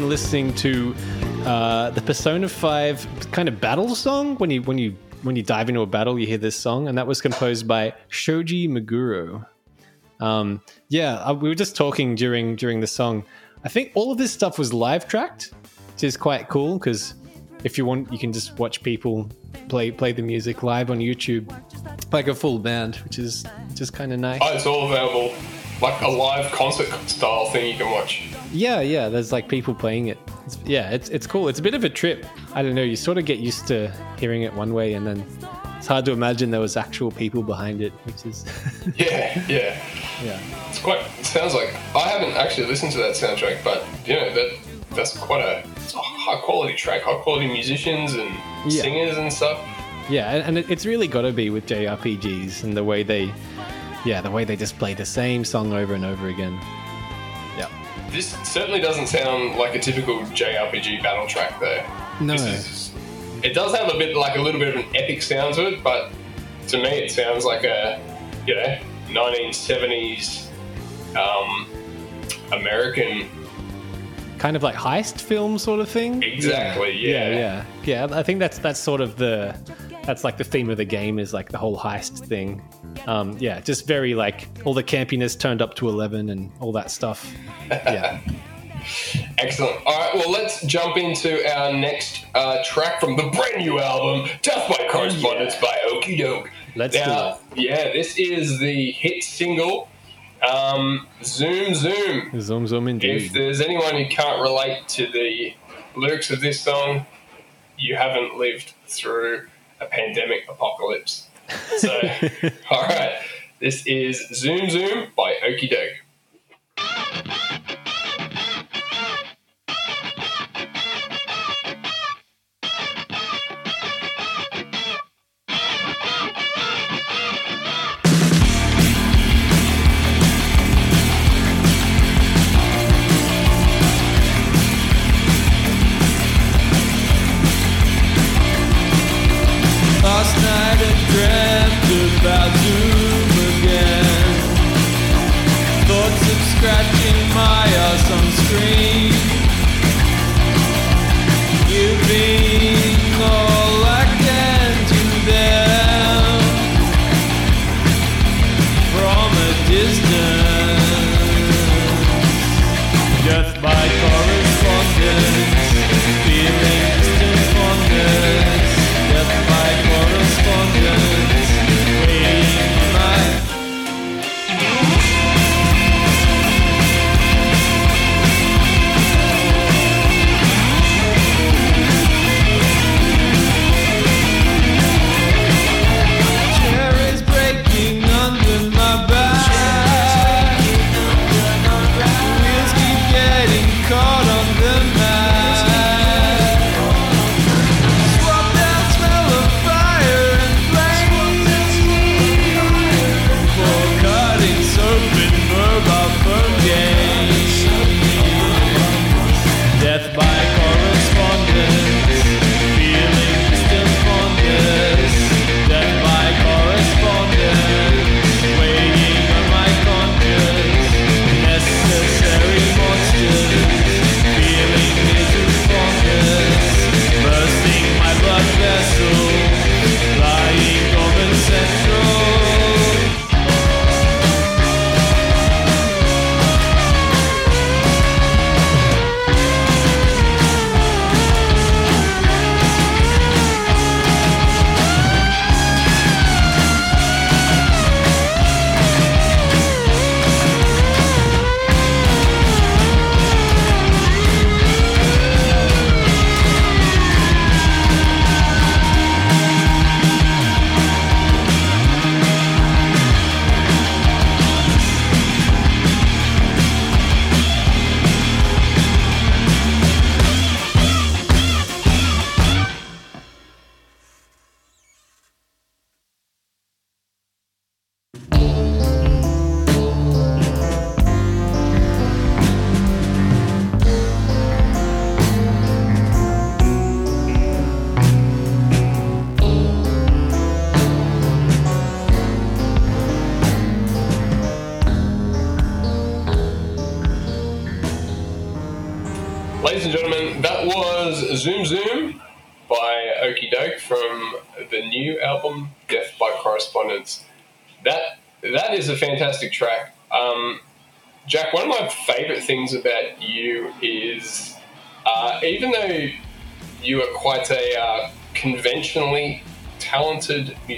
Listening to uh, the Persona Five kind of battle song. When you when you when you dive into a battle, you hear this song, and that was composed by Shoji Meguro. Um, yeah, uh, we were just talking during during the song. I think all of this stuff was live tracked, which is quite cool because if you want, you can just watch people play play the music live on YouTube, like a full band, which is just kind of nice. Oh, it's all available, like a live concert style thing you can watch. Yeah, yeah. There's like people playing it. It's, yeah, it's it's cool. It's a bit of a trip. I don't know. You sort of get used to hearing it one way, and then it's hard to imagine there was actual people behind it, which is Yeah, yeah. yeah. It's quite. It sounds like I haven't actually listened to that soundtrack, but you know that that's quite a, it's a high quality track, high quality musicians and Yeah. singers and stuff. Yeah, and- and it, it's really got to be with JRPGs and the way they, yeah, the way they just play the same song over and over again. Yeah. This certainly doesn't sound like a typical JRPG battle track, though. No. Is, it does have a bit like a little bit of an epic sound to it, but to me it sounds like a you know 1970s um, American. kind of like heist film sort of thing. Exactly, yeah. yeah, yeah, yeah. I think that's that's sort of the that's like the theme of the game is like the whole heist thing. Um, yeah, just very like all the campiness turned up to eleven and all that stuff. Yeah, Excellent. All right, well, let's jump into our next uh, track from the brand new album, Death by Correspondence by Okie Doke. Let's do now, Yeah, this is the hit single, um, Zoom Zoom. zoom zoom indeed. If there's anyone who can't relate to the lyrics of this song, you haven't lived through a pandemic apocalypse. So, all right, this is Zoom Zoom by Okie Doke.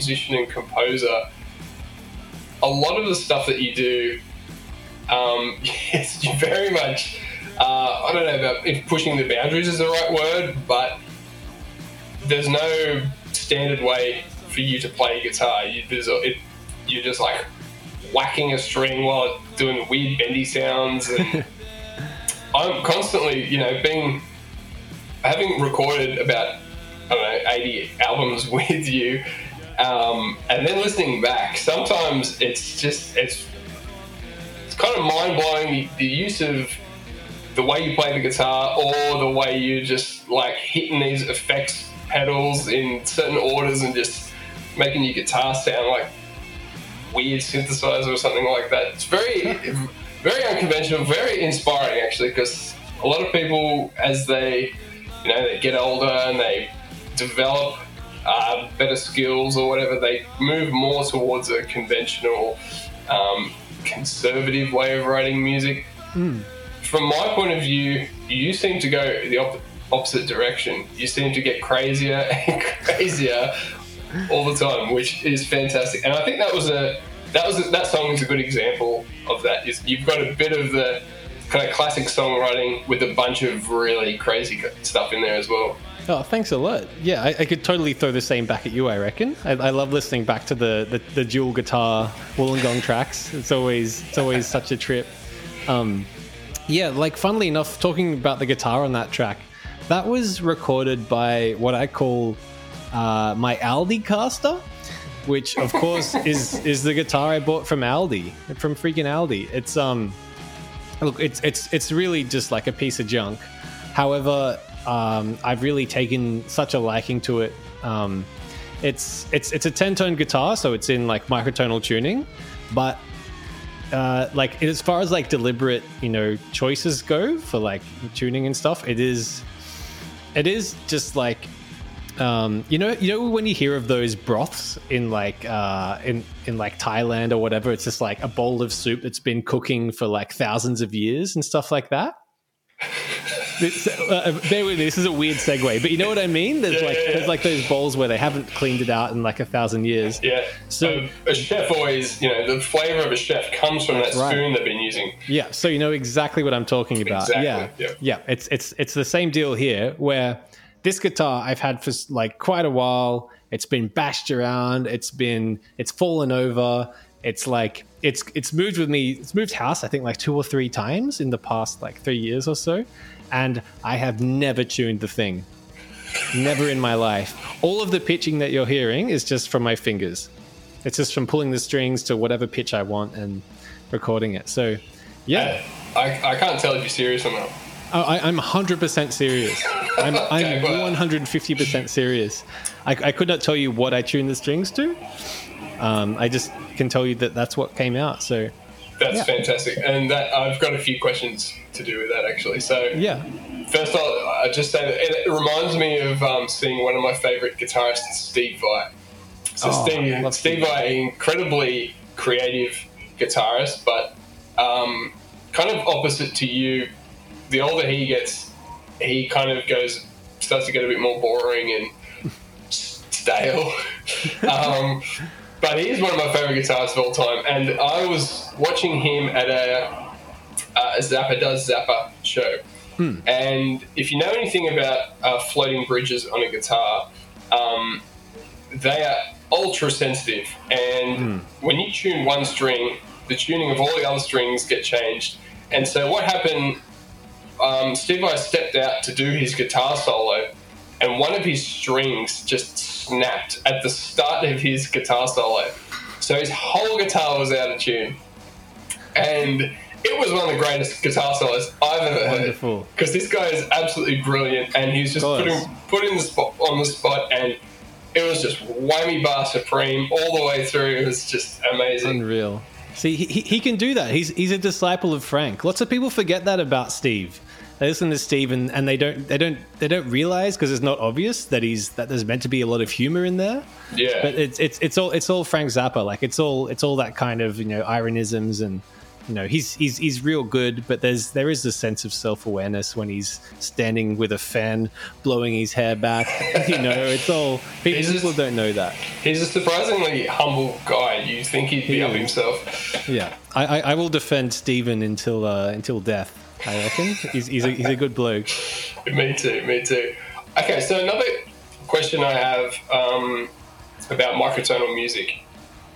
Musician and composer, a lot of the stuff that you do um, yes, you very much. Uh, I don't know about if pushing the boundaries is the right word, but there's no standard way for you to play guitar. You, a, it, you're just like whacking a string while doing weird bendy sounds. And I'm constantly, you know, being having recorded about I don't know 80 albums with you, um, and then listening back. Sometimes it's just it's it's kind of mind blowing the, the use of the way you play the guitar or the way you just like hitting these effects pedals in certain orders and just making your guitar sound like weird synthesizer or something like that. It's very, very unconventional, very inspiring actually, because a lot of people, as they, you know, they get older and they develop uh, better skills or whatever, they move more towards a conventional, um, conservative way of writing music. From my point of view, you seem to go the op- opposite direction. You seem to get crazier and crazier all the time, which is fantastic. And I think that was a that was a, that song is a good example of that. Is you've got a bit of the kind of classic songwriting with a bunch of really crazy stuff in there as well. Oh, thanks a lot. Yeah, I, I could totally throw the same back at you. I reckon. I, I love listening back to the, the, the dual guitar Wollongong tracks. It's always it's always such a trip. Um, yeah, like funnily enough, talking about the guitar on that track, that was recorded by what I call uh, my Aldi caster, which of course is is the guitar I bought from Aldi, from freaking Aldi. It's um, look, it's it's it's really just like a piece of junk. However, um, I've really taken such a liking to it. Um, it's it's it's a ten tone guitar, so it's in like microtonal tuning, but uh, like as far as like deliberate you know choices go for like tuning and stuff, it is it is just like um, you know you know when you hear of those broths in like uh, in in like Thailand or whatever, it's just like a bowl of soup that's been cooking for like thousands of years and stuff like that. It's, uh, bear with me, this is a weird segue, but you know what I mean? There's Yeah, like yeah, there's like those bowls where they haven't cleaned it out in like a thousand years. Yeah. So- So a chef always, you know, the flavor of a chef comes from that right. spoon they've been using. Yeah, so you know exactly what I'm talking about. Exactly, Yeah, yeah. yeah. It's it's it's the same deal here, where this guitar I've had for like quite a while. It's been bashed around. It's been it's fallen over. It's like it's it's moved with me. It's moved house I think like two or three times in the past like three years or so, and I have never tuned the thing. Never in my life. All of the pitching that you're hearing is just from my fingers. It's just from pulling the strings to whatever pitch I want and recording it. So, yeah, I, I can't tell if you're serious or not. Oh, I, I'm 100% serious. I'm, I'm well. 150% serious. I, I could not tell you what I tuned the strings to. Um, I just can tell you that that's what came out. So, That's Yeah. fantastic. And that I've got a few questions to do with that actually. So yeah. First, I'll, I'll just say that it, reminds me of um, seeing one of my favorite guitarists, Steve Vai. So Oh, Steve Steve. Vai, incredibly creative guitarist, but um, kind of opposite to you. The older he gets, he kind of goes starts to get a bit more boring and stale. um, but he's one of my favorite guitarists of all time, and I was watching him at a uh, a Zappa Does Zappa show. And if you know anything about uh, floating bridges on a guitar, um, they are ultra sensitive. And when you tune one string, the tuning of all the other strings get changed. And so what happened? Um, Steve Vai stepped out to do his guitar solo, and one of his strings just snapped at the start of his guitar solo. So his whole guitar was out of tune. And it was one of the greatest guitar solos I've ever heard. Wonderful. Because this guy is absolutely brilliant, and he's just putting put in the spot on the spot, and it was just whammy bar supreme all the way through. It was just amazing. Unreal. See, he, he- he can do that. He's he's a disciple of Frank. Lots of people forget that about Steve. They listen to Steve and, and they don't they don't they don't realize because it's not obvious that he's that there's meant to be a lot of humor in there. Yeah. But it's it's it's all it's all Frank Zappa. Like it's all it's all that kind of you know ironisms and you know he's he's he's real good. But there's there is a sense of self awareness when he's standing with a fan blowing his hair back. you know, it's all people, just- don't know that. He's a surprisingly humble guy. You think he'd be He up himself? Yeah, I, I, I will defend Stephen until uh, until death. I reckon he's he's a, he's a good bloke. me too. Me too. Okay, so another question I have. Um, about microtonal music,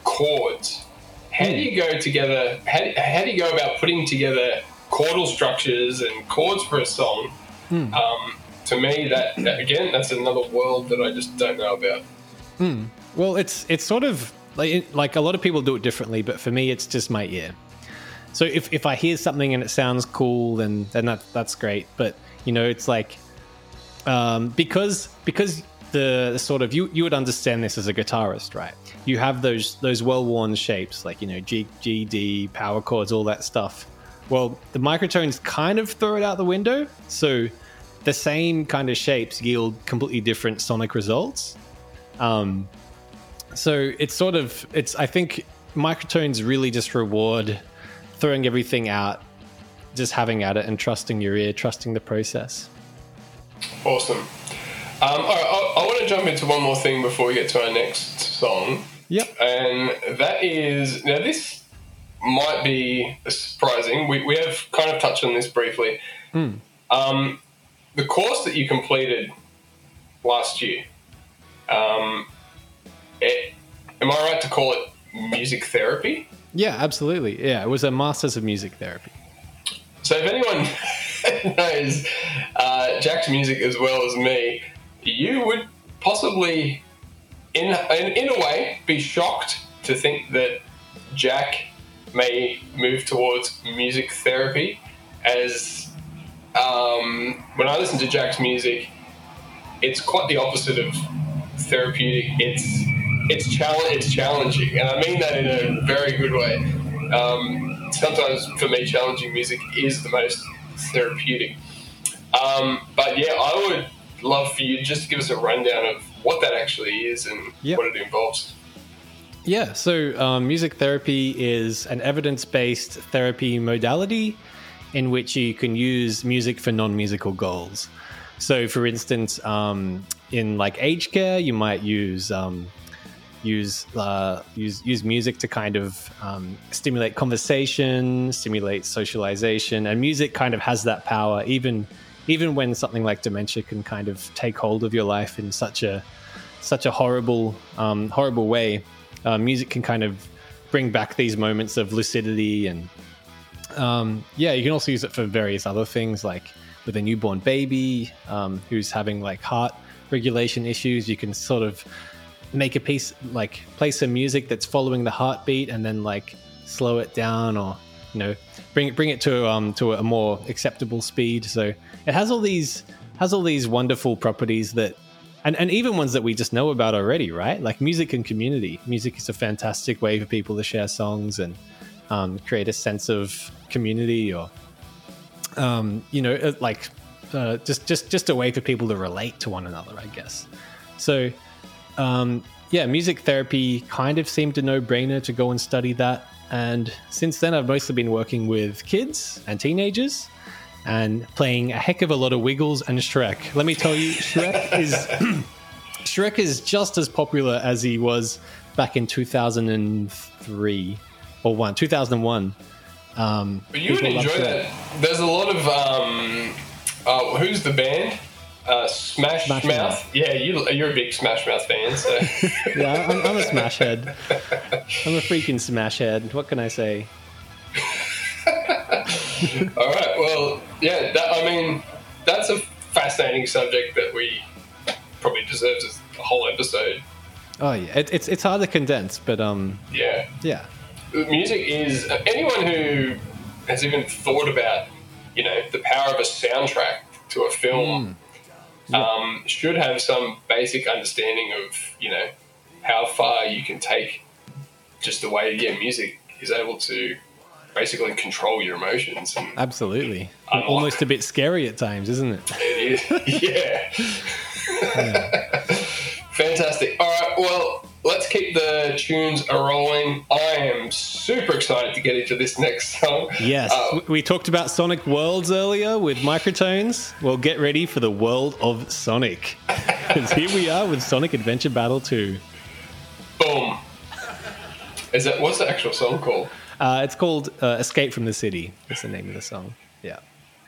chords. How do Hmm. you go together? How, how do you go about putting together chordal structures and chords for a song? Hmm. Um, to me, that, that again, that's another world that I just don't know about. Well, it's it's sort of like like a lot of people do it differently, but for me, it's just my ear. So if, if I hear something and it sounds cool, then then that that's great. But you know, it's like um, because because the, the sort of you you would understand this as a guitarist, right? You have those those well worn shapes like you know G G D power chords, all that stuff. Well, the microtones kind of throw it out the window. So the same kind of shapes yield completely different sonic results. Um, so it's sort of it's I think microtones really just reward throwing everything out, just having at it and trusting your ear, trusting the process. Awesome. Um, all right, I, I want to jump into one more thing before we get to our next song. Yep. And that is now this might be surprising. We, we have kind of touched on this briefly. Um, the course that you completed last year, um, it, am I right to call it music therapy? Yeah, absolutely. Yeah, it was a master's of music therapy. So if anyone knows uh, Jack's music as well as me, you would possibly, in, in in a way, be shocked to think that Jack may move towards music therapy. As um, when I listen to Jack's music, it's quite the opposite of therapeutic. It's it's challenge it's challenging, and I mean that in a very good way. Um, sometimes for me, challenging music is the most therapeutic. Um, but yeah, I would love for you just to give us a rundown of what that actually is and Yep. what it involves. Yeah, so um, music therapy is an evidence based therapy modality in which you can use music for non musical goals. So, for instance, um, in like aged care, you might use um, use uh, use use music to kind of um, stimulate conversation, stimulate socialization, and music kind of has that power, even even when something like dementia can kind of take hold of your life in such a such a horrible um, horrible way. Uh, music can kind of bring back these moments of lucidity and um, yeah, you can also use it for various other things, like with a newborn baby um, who's having like heart regulation issues. You can sort of make a piece, like play some music that's following the heartbeat, and then like slow it down, or you know, bring it bring it to um to a more acceptable speed. So it has all these has all these wonderful properties that. And, and even ones that we just know about already, right? Like music and community. Music is a fantastic way for people to share songs and um, create a sense of community or um, you know uh, like uh, just just just a way for people to relate to one another i guess so um, yeah music therapy kind of seemed a no-brainer to go and study that and since then i've mostly been working with kids and teenagers and playing a heck of a lot of wiggles and shrek let me tell you shrek is shrek is just as popular as he was back in 2003 or one 2001 um, But you would enjoy that. There's a lot of um, uh, who's the band? Uh, Smash, Smash Mouth. Mouth. Yeah, you, you're a big Smash Mouth fan. So Yeah, I'm, I'm a smash head. I'm a freaking smash head. What can I say? all right. Well, yeah. That, I mean, that's a fascinating subject that we probably deserves a whole episode. Oh yeah, it, it's it's hard to condense, but um, Yeah. yeah, music is anyone who has even thought about you know the power of a soundtrack to a film um, should have some basic understanding of you know how far you can take just the way yeah music is able to basically control your emotions and absolutely. Unlock. Almost a bit scary at times, isn't it? it is yeah fantastic all right well let's keep the tunes a rolling i am super excited to get into this next song Yes, Uh, we- talked about Sonic Worlds earlier with microtones. Well, get ready for the world of Sonic, because here we are with Sonic Adventure Battle 2. Boom. Is that what's the actual song called? Uh, it's called uh, Escape from the City. That's the name of the song. Yeah.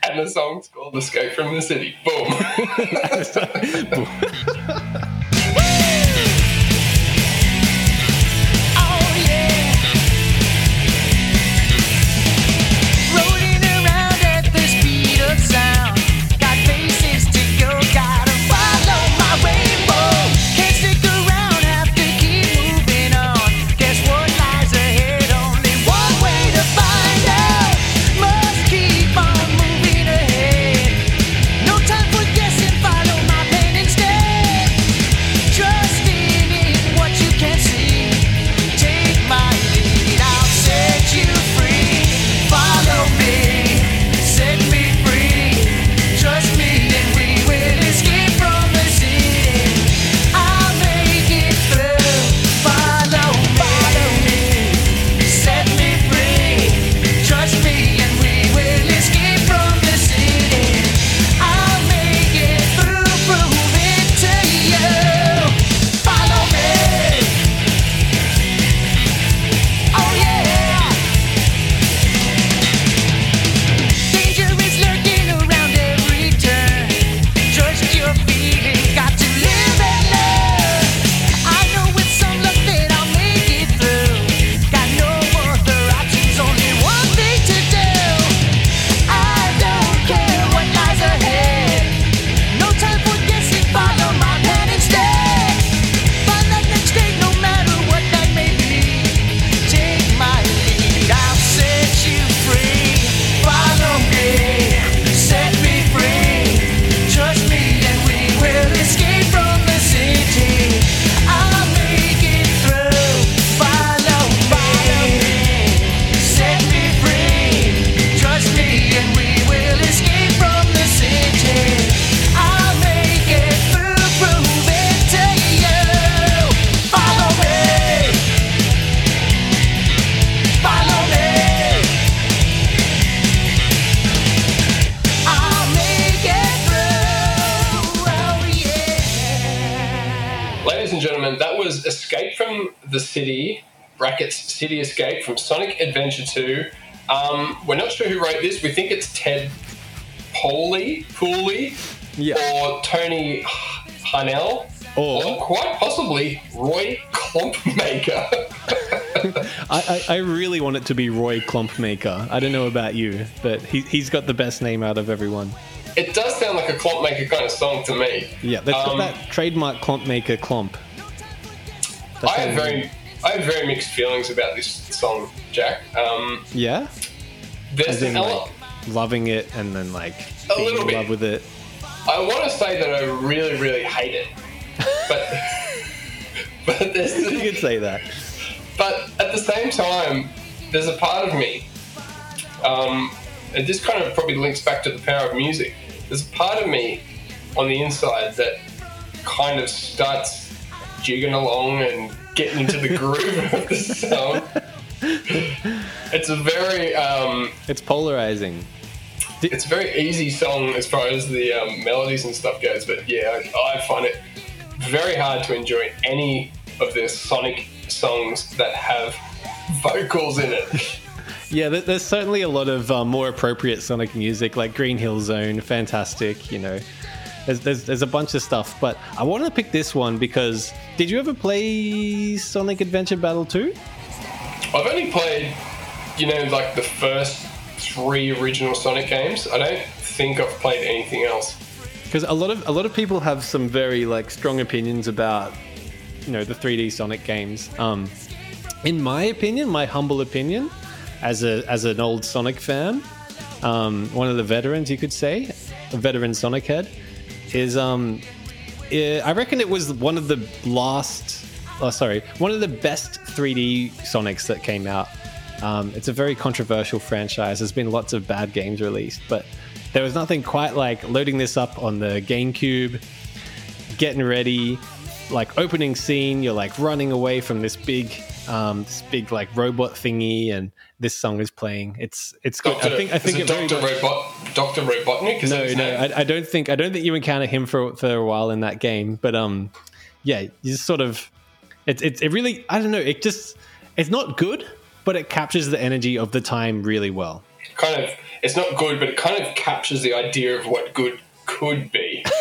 And the song's called "Escape from the City." Boom. City Escape from Sonic Adventure 2. Um, we're not sure who wrote this. We think it's Ted Poley, Pooley, Yeah. or Tony Harnell, Or- or quite possibly Roy Klompmaker. I, I, I really want it to be Roy Klumpmaker. I don't know about you, but he, he's got the best name out of everyone. it does sound like a Klompmaker kind of song to me. Yeah, that's got Um, that trademark Klumpmaker Klomp. That's I have very, I have very mixed feelings about this song, Jack. Um, Yeah? there's As in, like, loving it and then, like, A being little in bit. love with it. I want to say that I really, really hate it, but but there's You could say that. but at the same time, there's a part of me, um, and this kind of probably links back to the power of music. There's a part of me on the inside that kind of starts jigging along and getting into the groove of the song. It's a very um, It's polarizing. it's a very easy song as far as the um, melodies and stuff goes, but yeah, I, I find it very hard to enjoy any of the Sonic songs that have vocals in it. Yeah, there's certainly a lot of uh, more appropriate Sonic music, like Green Hill Zone, fantastic. You know, there's, there's there's a bunch of stuff, but I want to pick this one because did you ever play Sonic Adventure Battle 2? I've only played, you know, like the first three original Sonic games. I don't think I've played anything else. Because a lot of a lot of people have some very like strong opinions about you know the 3D Sonic games. Um, in my opinion, my humble opinion, as a as an old Sonic fan, um, one of the veterans, you could say, a veteran Sonic head, is um, eh, I reckon it was one of the last, oh sorry, one of the best 3D Sonics that came out. Um, it's a very controversial franchise. There's been lots of bad games released, but there was nothing quite like loading this up on the GameCube, getting ready, like opening scene. You're like running away from this big, um, this big like robot thingy, and this song is playing. It's it's good. Doctor, I think I think it Doctor Robot, Doctor Robotnik. Is no, no. I, I don't think I don't think you encounter him for for a while in that game. But um, yeah, you just sort of it's it, it really I don't know. It just it's not good, but it captures the energy of the time really well. kind of. It's not good, but it kind of captures the idea of what good could be.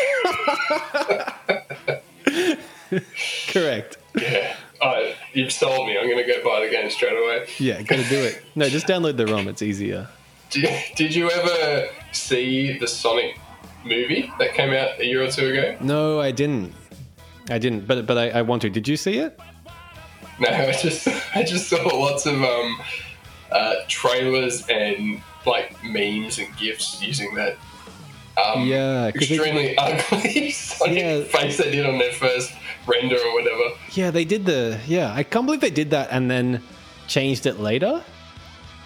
Correct. Yeah. Uh, you've sold me. I'm going to go buy the game straight away. Yeah, gotta do it. No, just download the ROM. It's easier. Did, did you ever see the Sonic movie that came out a year or two ago? No, I didn't. I didn't, but but I, I want to. Did you see it? No, I just I just saw lots of um, uh, trailers and like memes and gifs using that um, Yeah, they- extremely ugly Sonic Yeah. face they did on their first render or whatever. Yeah, they did the. Yeah, I can't believe they did that and then changed it later.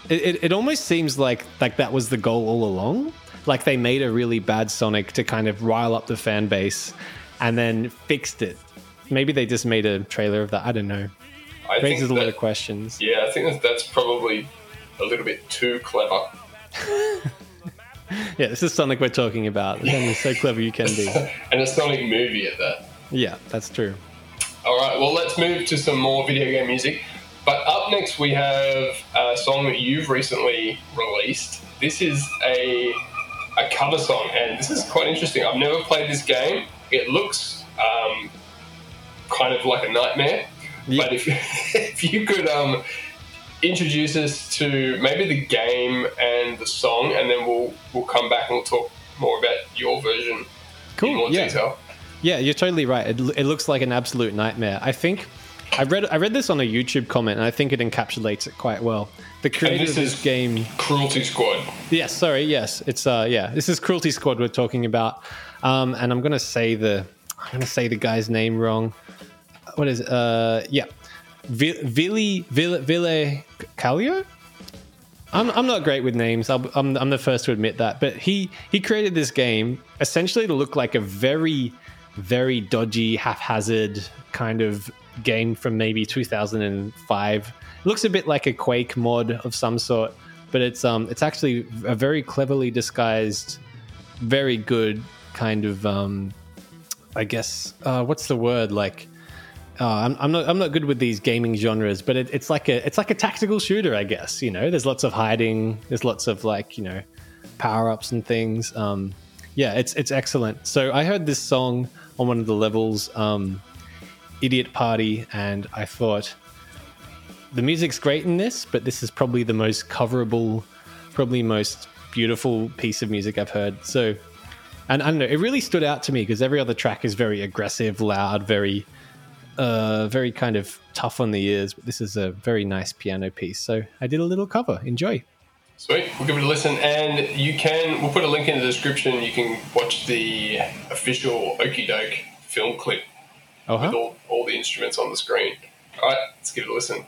It, it, it almost seems like like that was the goal all along. Like they made a really bad Sonic to kind of rile up the fan base, and then fixed it. Maybe they just made a trailer of that. I don't know. I Raises a think lot of questions. Yeah, I think that that's probably a little bit too clever. Yeah, this is Sonic we're talking about. It's so clever you can be. And a Sonic movie at that. Yeah, that's true. All right, well, let's move to some more video game music. But up next, we have a song that you've recently released. This is a, a cover song, and this is quite interesting. I've never played this game. It looks um, kind of like a nightmare. Yeah. But if, if you could um, introduce us to maybe the game and the song, and then we'll we'll come back and we'll talk more about your version in more yeah. detail. Yeah, you're totally right. It, it looks like an absolute nightmare. I think I read I read this on a YouTube comment, and I think it encapsulates it quite well. The creator of this is- game. Cruelty Squad. Yes, sorry. Yes, it's uh, yeah. This is Cruelty Squad we're talking about, um, and I'm gonna say the I'm gonna say the guy's name wrong. What is it? Uh, yeah, Vi- Vili Ville Ville Kallio. I'm, I'm not great with names. I'll, I'm, I'm the first to admit that. But he he created this game essentially to look like a very very dodgy, haphazard kind of game from maybe 2005. It looks a bit like a Quake mod of some sort, but it's um it's actually a very cleverly disguised, very good kind of um I guess uh, what's the word like Oh, I'm, I'm not. I'm not good with these gaming genres, but it, it's like a it's like a tactical shooter, I guess. You know, there's lots of hiding. There's lots of like you know, power ups and things. Um, yeah, it's it's excellent. So I heard this song on one of the levels, um, "Idiot Party," and I thought the music's great in this, but this is probably the most coverable, probably most beautiful piece of music I've heard. So, and I don't know, it really stood out to me because every other track is very aggressive, loud, very, uh, very kind of tough on the ears. But this is a very nice piano piece. So I did a little cover. Enjoy. Sweet. We'll give it a listen, and you can. We'll put a link in the description. You can watch the official Okie Doke film clip Oh, with all, all the instruments on the screen. All right, let's give it a listen.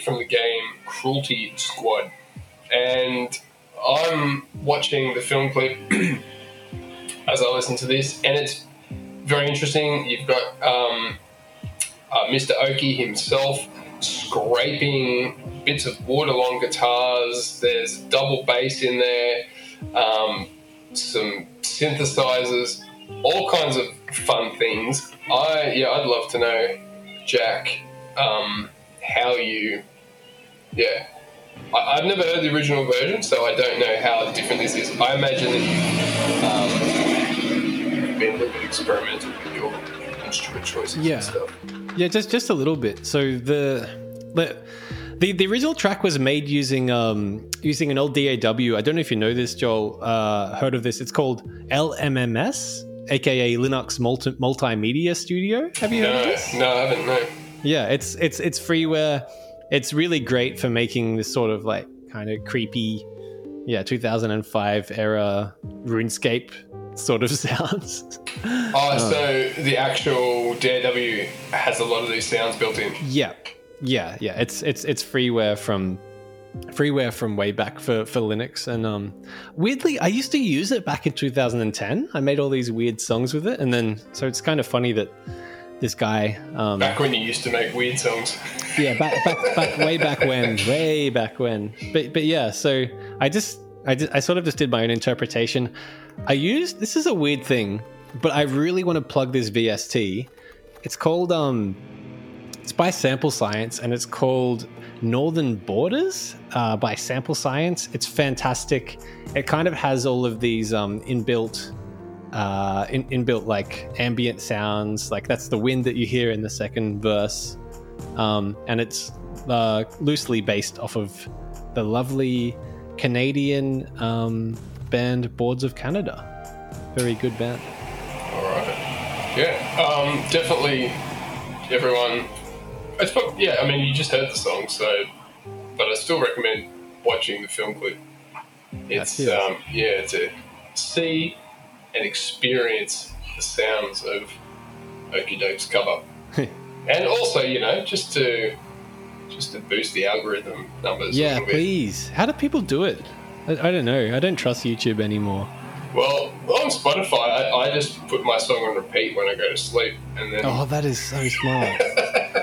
From the game Cruelty Squad. And I'm watching the film clip as I listen to this, and it's very interesting. You've got um, uh, Mr. Okie himself scraping bits of wood along guitars. There's double bass in there, um, some synthesizers, all kinds of fun things. I yeah, I'd love to know, Jack, um, how you, yeah. I, I've never heard the original version, so I don't know how different this is. I imagine that you, um, you've been a little bit experimental with your instrument choices Yeah. and stuff. Yeah, just just a little bit. So the the the, the original track was made using um using an old DAW. I don't know if you know this, Joel. Uh, heard of this? It's called LMMS, aka Linux Multi- Multimedia Studio. Have you heard of No, this? no, I haven't. No. Yeah, it's it's it's freeware. It's really great for making this sort of like kind of creepy, yeah, 2005 era RuneScape sort of sounds. Oh, so the actual Daredevil has a lot of these sounds built in. Yeah, yeah, yeah. It's it's it's freeware from freeware from way back for for Linux, and um, weirdly, I used to use it back in 2010. I made all these weird songs with it, and then so it's kind of funny that this guy, um, Back when you used to make weird songs. yeah, back back back way back when, way back when. But but yeah, so I just I just, I sort of just did my own interpretation. I used this is a weird thing, but I really want to plug this VST. It's called um, it's by Sample Science, and it's called Northern Borders uh, by Sample Science. It's fantastic. It kind of has all of these um inbuilt uh, in, inbuilt like ambient sounds. Like that's the wind that you hear in the second verse, um, and it's uh, loosely based off of the lovely Canadian um, band Boards of Canada. Very good band. All right. Yeah. Um, definitely. Everyone. It's prob- yeah. I mean, you just heard the song, so. But I still recommend watching the film clip. It's um, yeah to see and experience the sounds of Okie Doke's cover, and also you know just to just to boost the algorithm numbers. Yeah, please. How do people do it? I, I don't know. I don't trust YouTube anymore. Well, on Spotify, I, I just put my song on repeat when I go to sleep, and then Oh, that is so smart.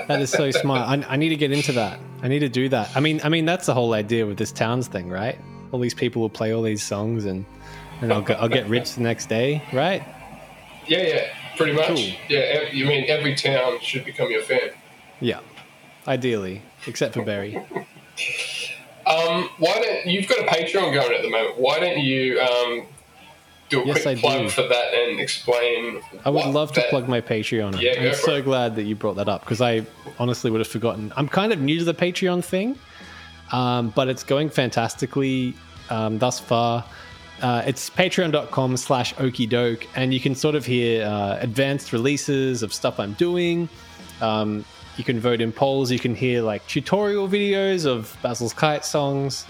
that is so smart. I, I need to get into that. I need to do that. I mean, I mean that's the whole idea with this towns thing, right? All these people will play all these songs, and and I'll get, I'll get rich the next day, right? yeah, yeah, pretty much. Cool. Yeah, ev- you mean every town should become your fan. Yeah, ideally, except for Barry. Um, why don't you've got a Patreon going at the moment? Why don't you um, do a Yes, quick I plug do. for that and explain? I would love to plug my Patreon. Yeah, go I'm so it. glad that you brought that up because I honestly would have forgotten. I'm kind of new to the Patreon thing, um, but it's going fantastically um, thus far. Uh, it's patreon.com slash okidoke, and you can sort of hear uh, advanced releases of stuff I'm doing. Um, you can vote in polls. You can hear like tutorial videos of Basil's Kite songs.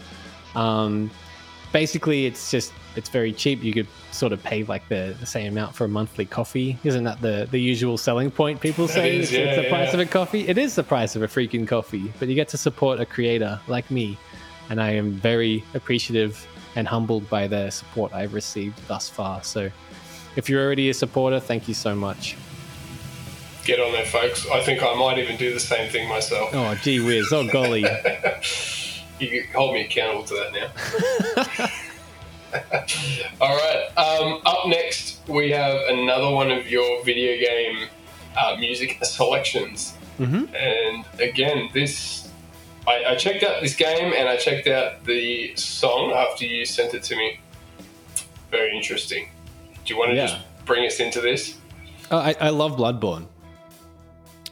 Um, basically, it's just it's very cheap. You could sort of pay like the, the same amount for a monthly coffee. Isn't that the, the usual selling point? People say is, it's, it's yeah, the price of a coffee. It is the price of a freaking coffee, but you get to support a creator like me, and I am very appreciative and humbled by the support I've received thus far. So, if you're already a supporter, thank you so much. Get on there, folks. I think I might even do the same thing myself. Oh, gee whiz! Oh, golly! You can hold me accountable to that now. All right. Um, up next, we have another one of your video game uh, music selections. Mhm. And again, this I, I checked out this game and I checked out the song after you sent it to me. Very interesting. Do you want to Yeah. just bring us into this? Oh, I, I love Bloodborne.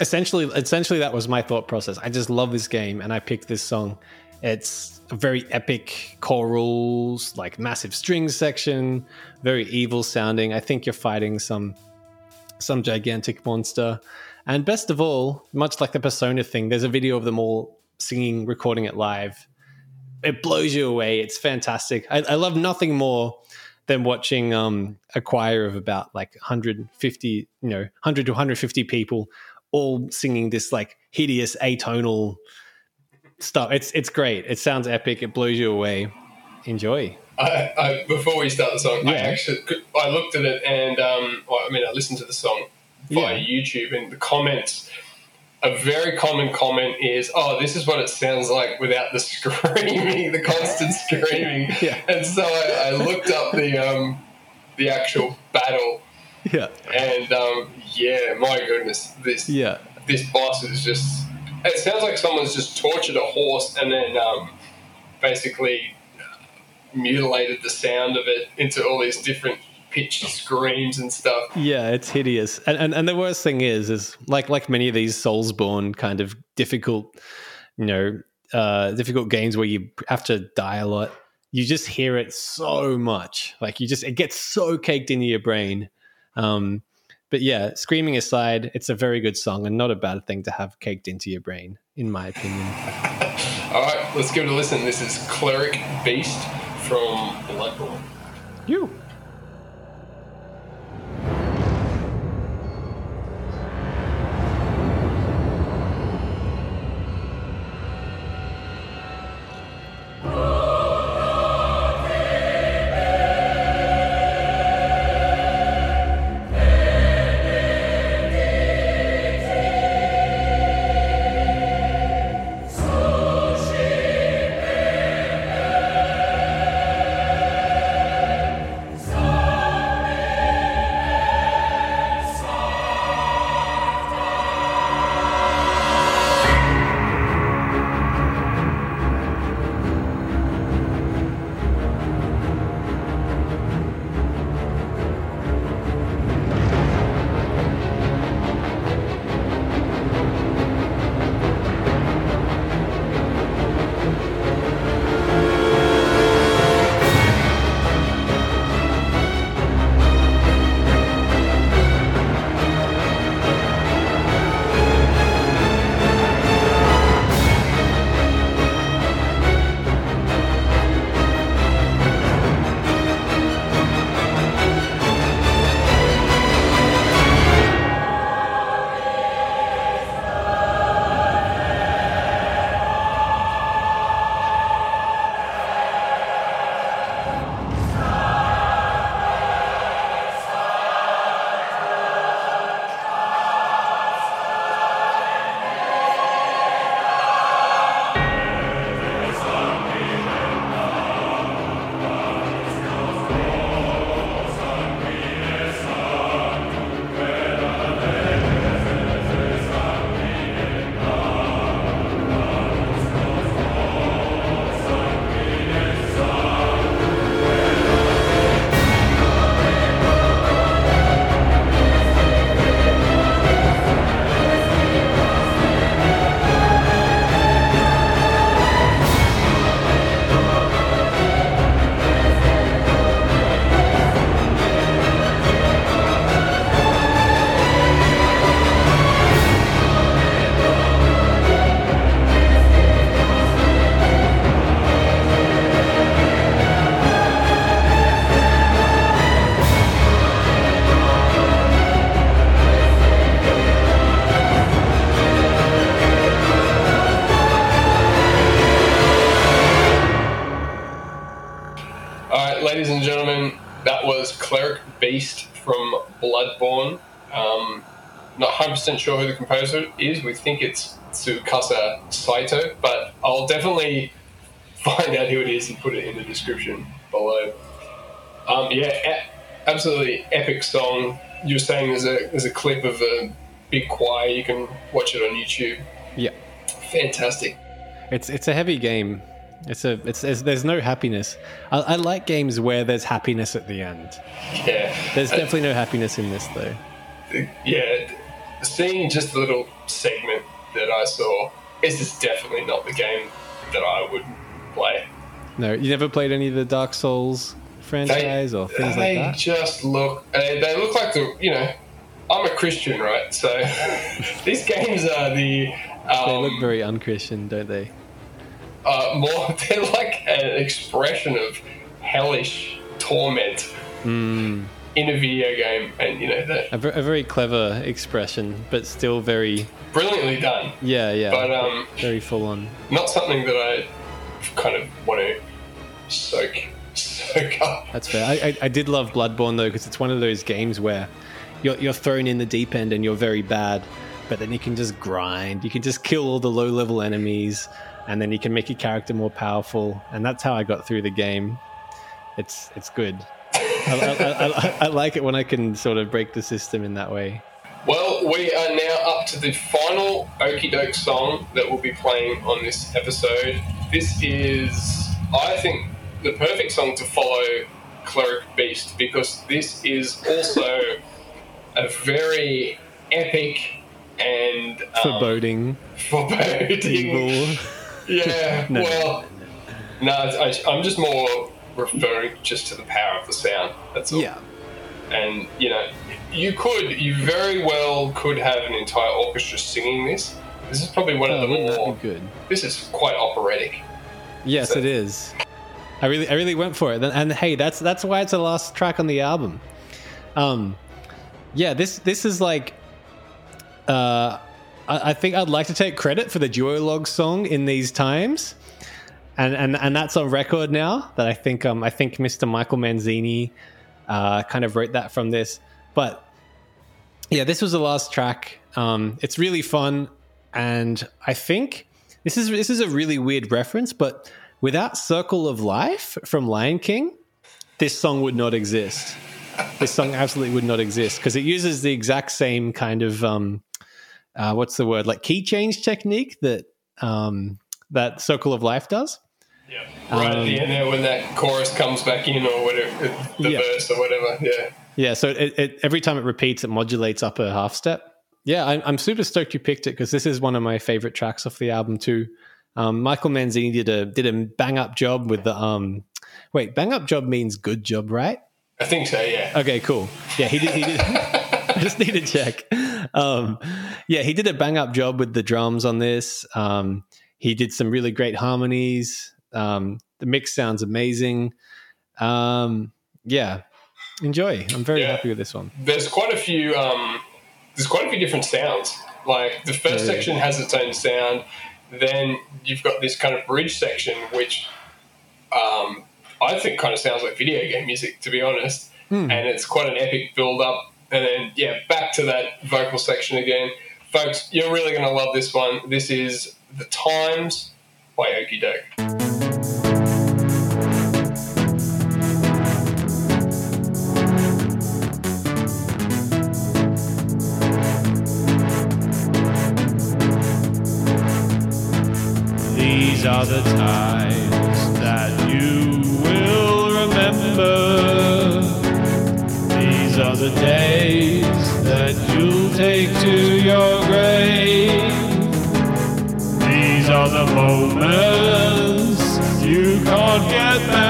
Essentially, essentially that was my thought process. I just love this game, and I picked this song. It's a very epic chorals, like massive string section, very evil sounding. I think you're fighting some some gigantic monster, and best of all, much like the Persona thing, there's a video of them all singing, recording it live. It blows you away. It's fantastic. I, I love nothing more than watching um, a choir of about like 150, you know, 100 to 150 people all singing this like hideous atonal stuff. It's it's great. It sounds epic. It blows you away. Enjoy. I, I, before we start the song, I Yeah. actually I looked at it and um, well, I mean I listened to the song via Yeah. YouTube and the comments. A very common comment is, "Oh, this is what it sounds like without the screaming, the constant screaming." Yeah. And so I, I looked up the um, the actual battle, Yeah. and um, yeah, my goodness, this Yeah. this boss is just. It sounds like someone's just tortured a horse and then um, basically mutilated the sound of it into all these different pitched screams and stuff. Yeah, it's hideous. And, and and the worst thing is is like like many of these Soulsborne kind of difficult, you know, uh difficult games where you have to die a lot. You just hear it so much. Like you just it gets so caked into your brain. Um but yeah, screaming aside, it's a very good song and not a bad thing to have caked into your brain, in my opinion. All right, let's give it a listen. This is Cleric Beast from Bloodborne. You. Ladies and gentlemen, that was Cleric Beast from Bloodborne. Um, not 100% sure who the composer is. We think it's Tsukasa Saito, but I'll definitely find out who it is and put it in the description below. Um, yeah, e- absolutely epic song. You were saying there's a there's a clip of a big choir. You can watch it on YouTube. Yeah. Fantastic. It's it's a heavy game. It's a it's, it's there's no happiness. I, I like games where there's happiness at the end. Yeah. There's Uh, definitely no happiness in this though. yeah, seeing just the little segment that I saw, this is definitely not the game that I would play. No, you never played any of the Dark Souls franchise or things like that. They just look, they, they look like the, you know, I'm a Christian, right? So these games are the, um, They look very unchristian, don't they? Uh, more, they're like an expression of hellish torment Hmm. in a video game. And, you know, they're A, a very clever expression, but still very brilliantly done, yeah yeah, but um, very full on. not something that I kind of want to soak, soak up. That's fair. I, I, I did love Bloodborne though because it's one of those games where you're, you're thrown in the deep end and you're very bad, but then you can just grind. You can just kill all the low level enemies, and then you can make your character more powerful. And that's how I got through the game. It's it's good. I, I, I, I like it when I can sort of break the system in that way. Well, we are now up to the final Okie Doke song that we'll be playing on this episode. This is, I think, the perfect song to follow Cleric Beast because this is also a very epic and um, Foreboding, foreboding. evil. Yeah, No. well, no, I, I'm just more referring just to the power of the sound. That's all Yeah, and you know you could you very well could have an entire orchestra singing this this is probably one oh, of the more good? this is quite operatic Yes, So- it is. I really, I really went for it, and, and hey, that's that's why it's the last track on the album. Um, yeah, this this is like, uh, I, I think I'd like to take credit for the Duolog song in these times, and and and that's on record now. That I think um I think Mr. Michael Manzini, uh, kind of wrote that from this, but yeah, this was the last track. Um, it's really fun, and I think this is this is a really weird reference, but without "Circle of Life" from Lion King, this song would not exist. This song absolutely would not exist because it uses the exact same kind of um, uh, what's the word like key change technique that um, that "Circle of Life" does. yeah right at the end there when that chorus comes back in or whatever the Yeah. verse or whatever yeah Yeah, so it, it, every time it repeats, it modulates up a half step. Yeah, I'm, I'm super stoked you picked it because this is one of my favorite tracks off the album too. Um, Michael Manzini did a did a bang up job with the um. Wait, bang up job means good job, right? i think so yeah Okay, cool. Yeah, he did. He did. I just need to check. Um, yeah, he did a bang up job with the drums on this. Um, he did some really great harmonies. Um, the mix sounds amazing. Um, yeah, enjoy. I'm very Yeah. happy with this one. there's quite a few um there's quite a few different sounds like the first Yeah. section has its own sound then you've got this kind of bridge section which um i think kind of sounds like video game music to be honest and it's quite an epic build up and then yeah back to that vocal section again. Folks you're really going to love this one. This is the times by okie doke. These are the times the days that you'll take to your grave. These are the moments you can't get back.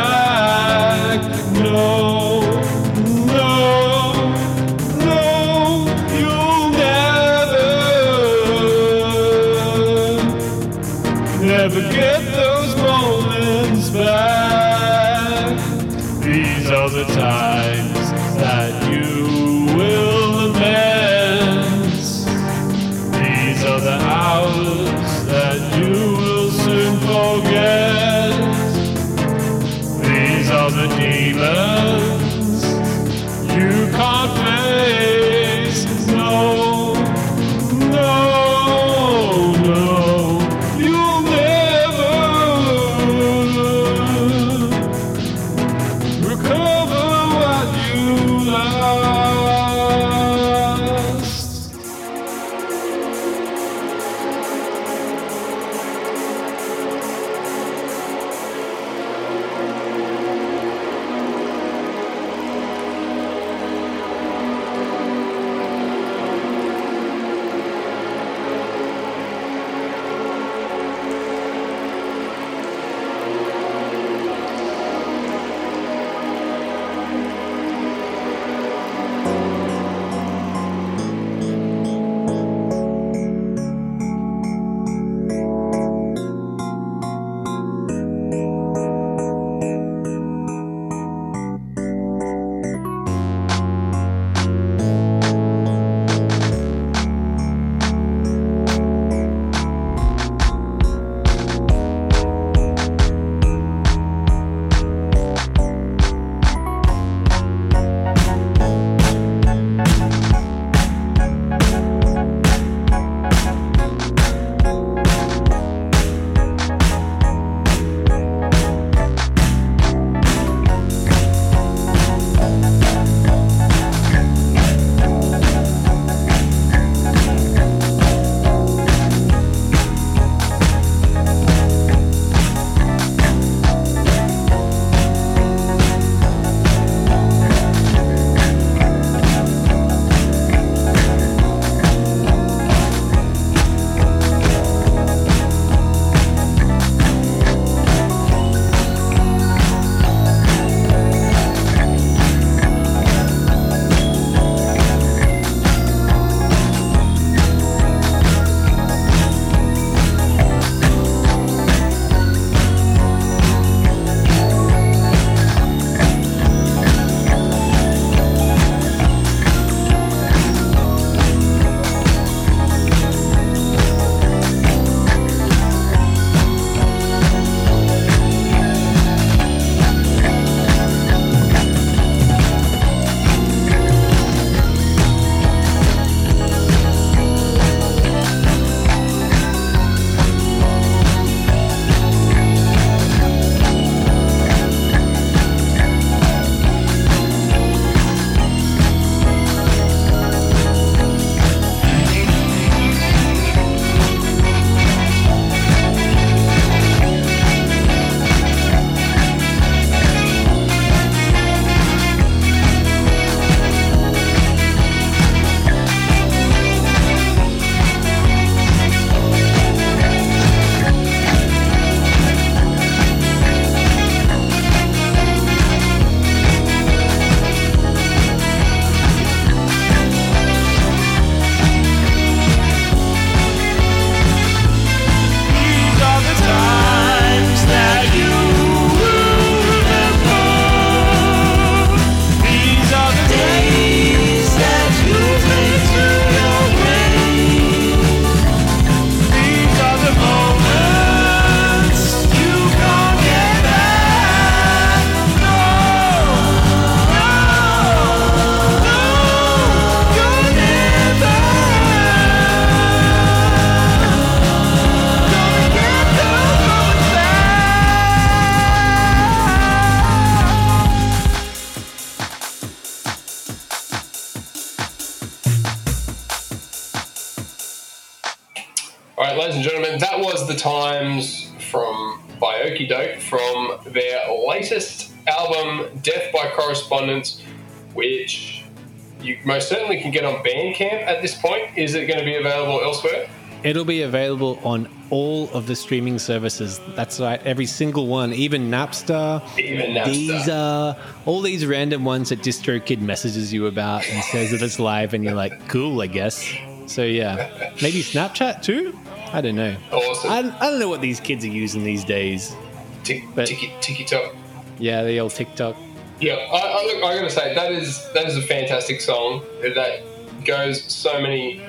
You most certainly can get on Bandcamp at this point. Is it going to be available elsewhere? It'll be available on all of the streaming services. That's right, every single one, even Napster, Even Napster. Deezer, all these random ones that DistroKid messages you about and says that it's live, and you're like, cool, I guess. So yeah, maybe Snapchat too. I don't know. Awesome. I, I don't know what these kids are using these days. Tick, but- ticky, ticky tock. Yeah, the old TikTok. Yeah, I, I, look, I gotta say that is that is a fantastic song that goes so many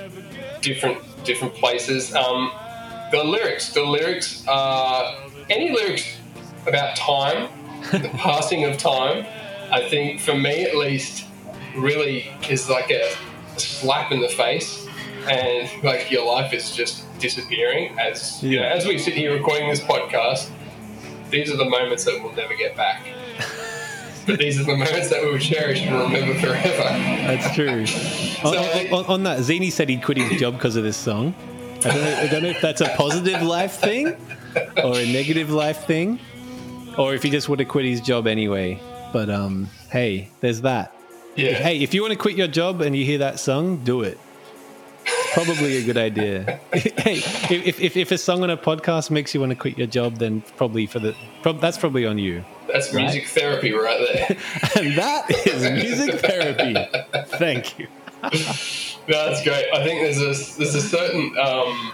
different different places. Um, the lyrics, the lyrics are any lyrics about time, the passing of time. I think for me at least, really is like a, slap in the face, and like your life is just disappearing as you know as we sit here recording this podcast. These are the moments that we'll never get back. But these are the moments that we will cherish and remember forever. That's true. on, So- on, on that, Zini said he'd quit his job because of this song. I don't, know, I don't know if that's a positive life thing or a negative life thing, or if he just would have quit his job anyway. But um, hey, there's that. Yeah. Hey, if you want to quit your job and you hear that song, do it. Probably a good idea. hey, if, if, if a song on a podcast makes you want to quit your job, then probably for the prob- that's probably on you. That's music therapy right there. And that is music therapy. Thank you. No, that's great. I think there's a there's a certain um,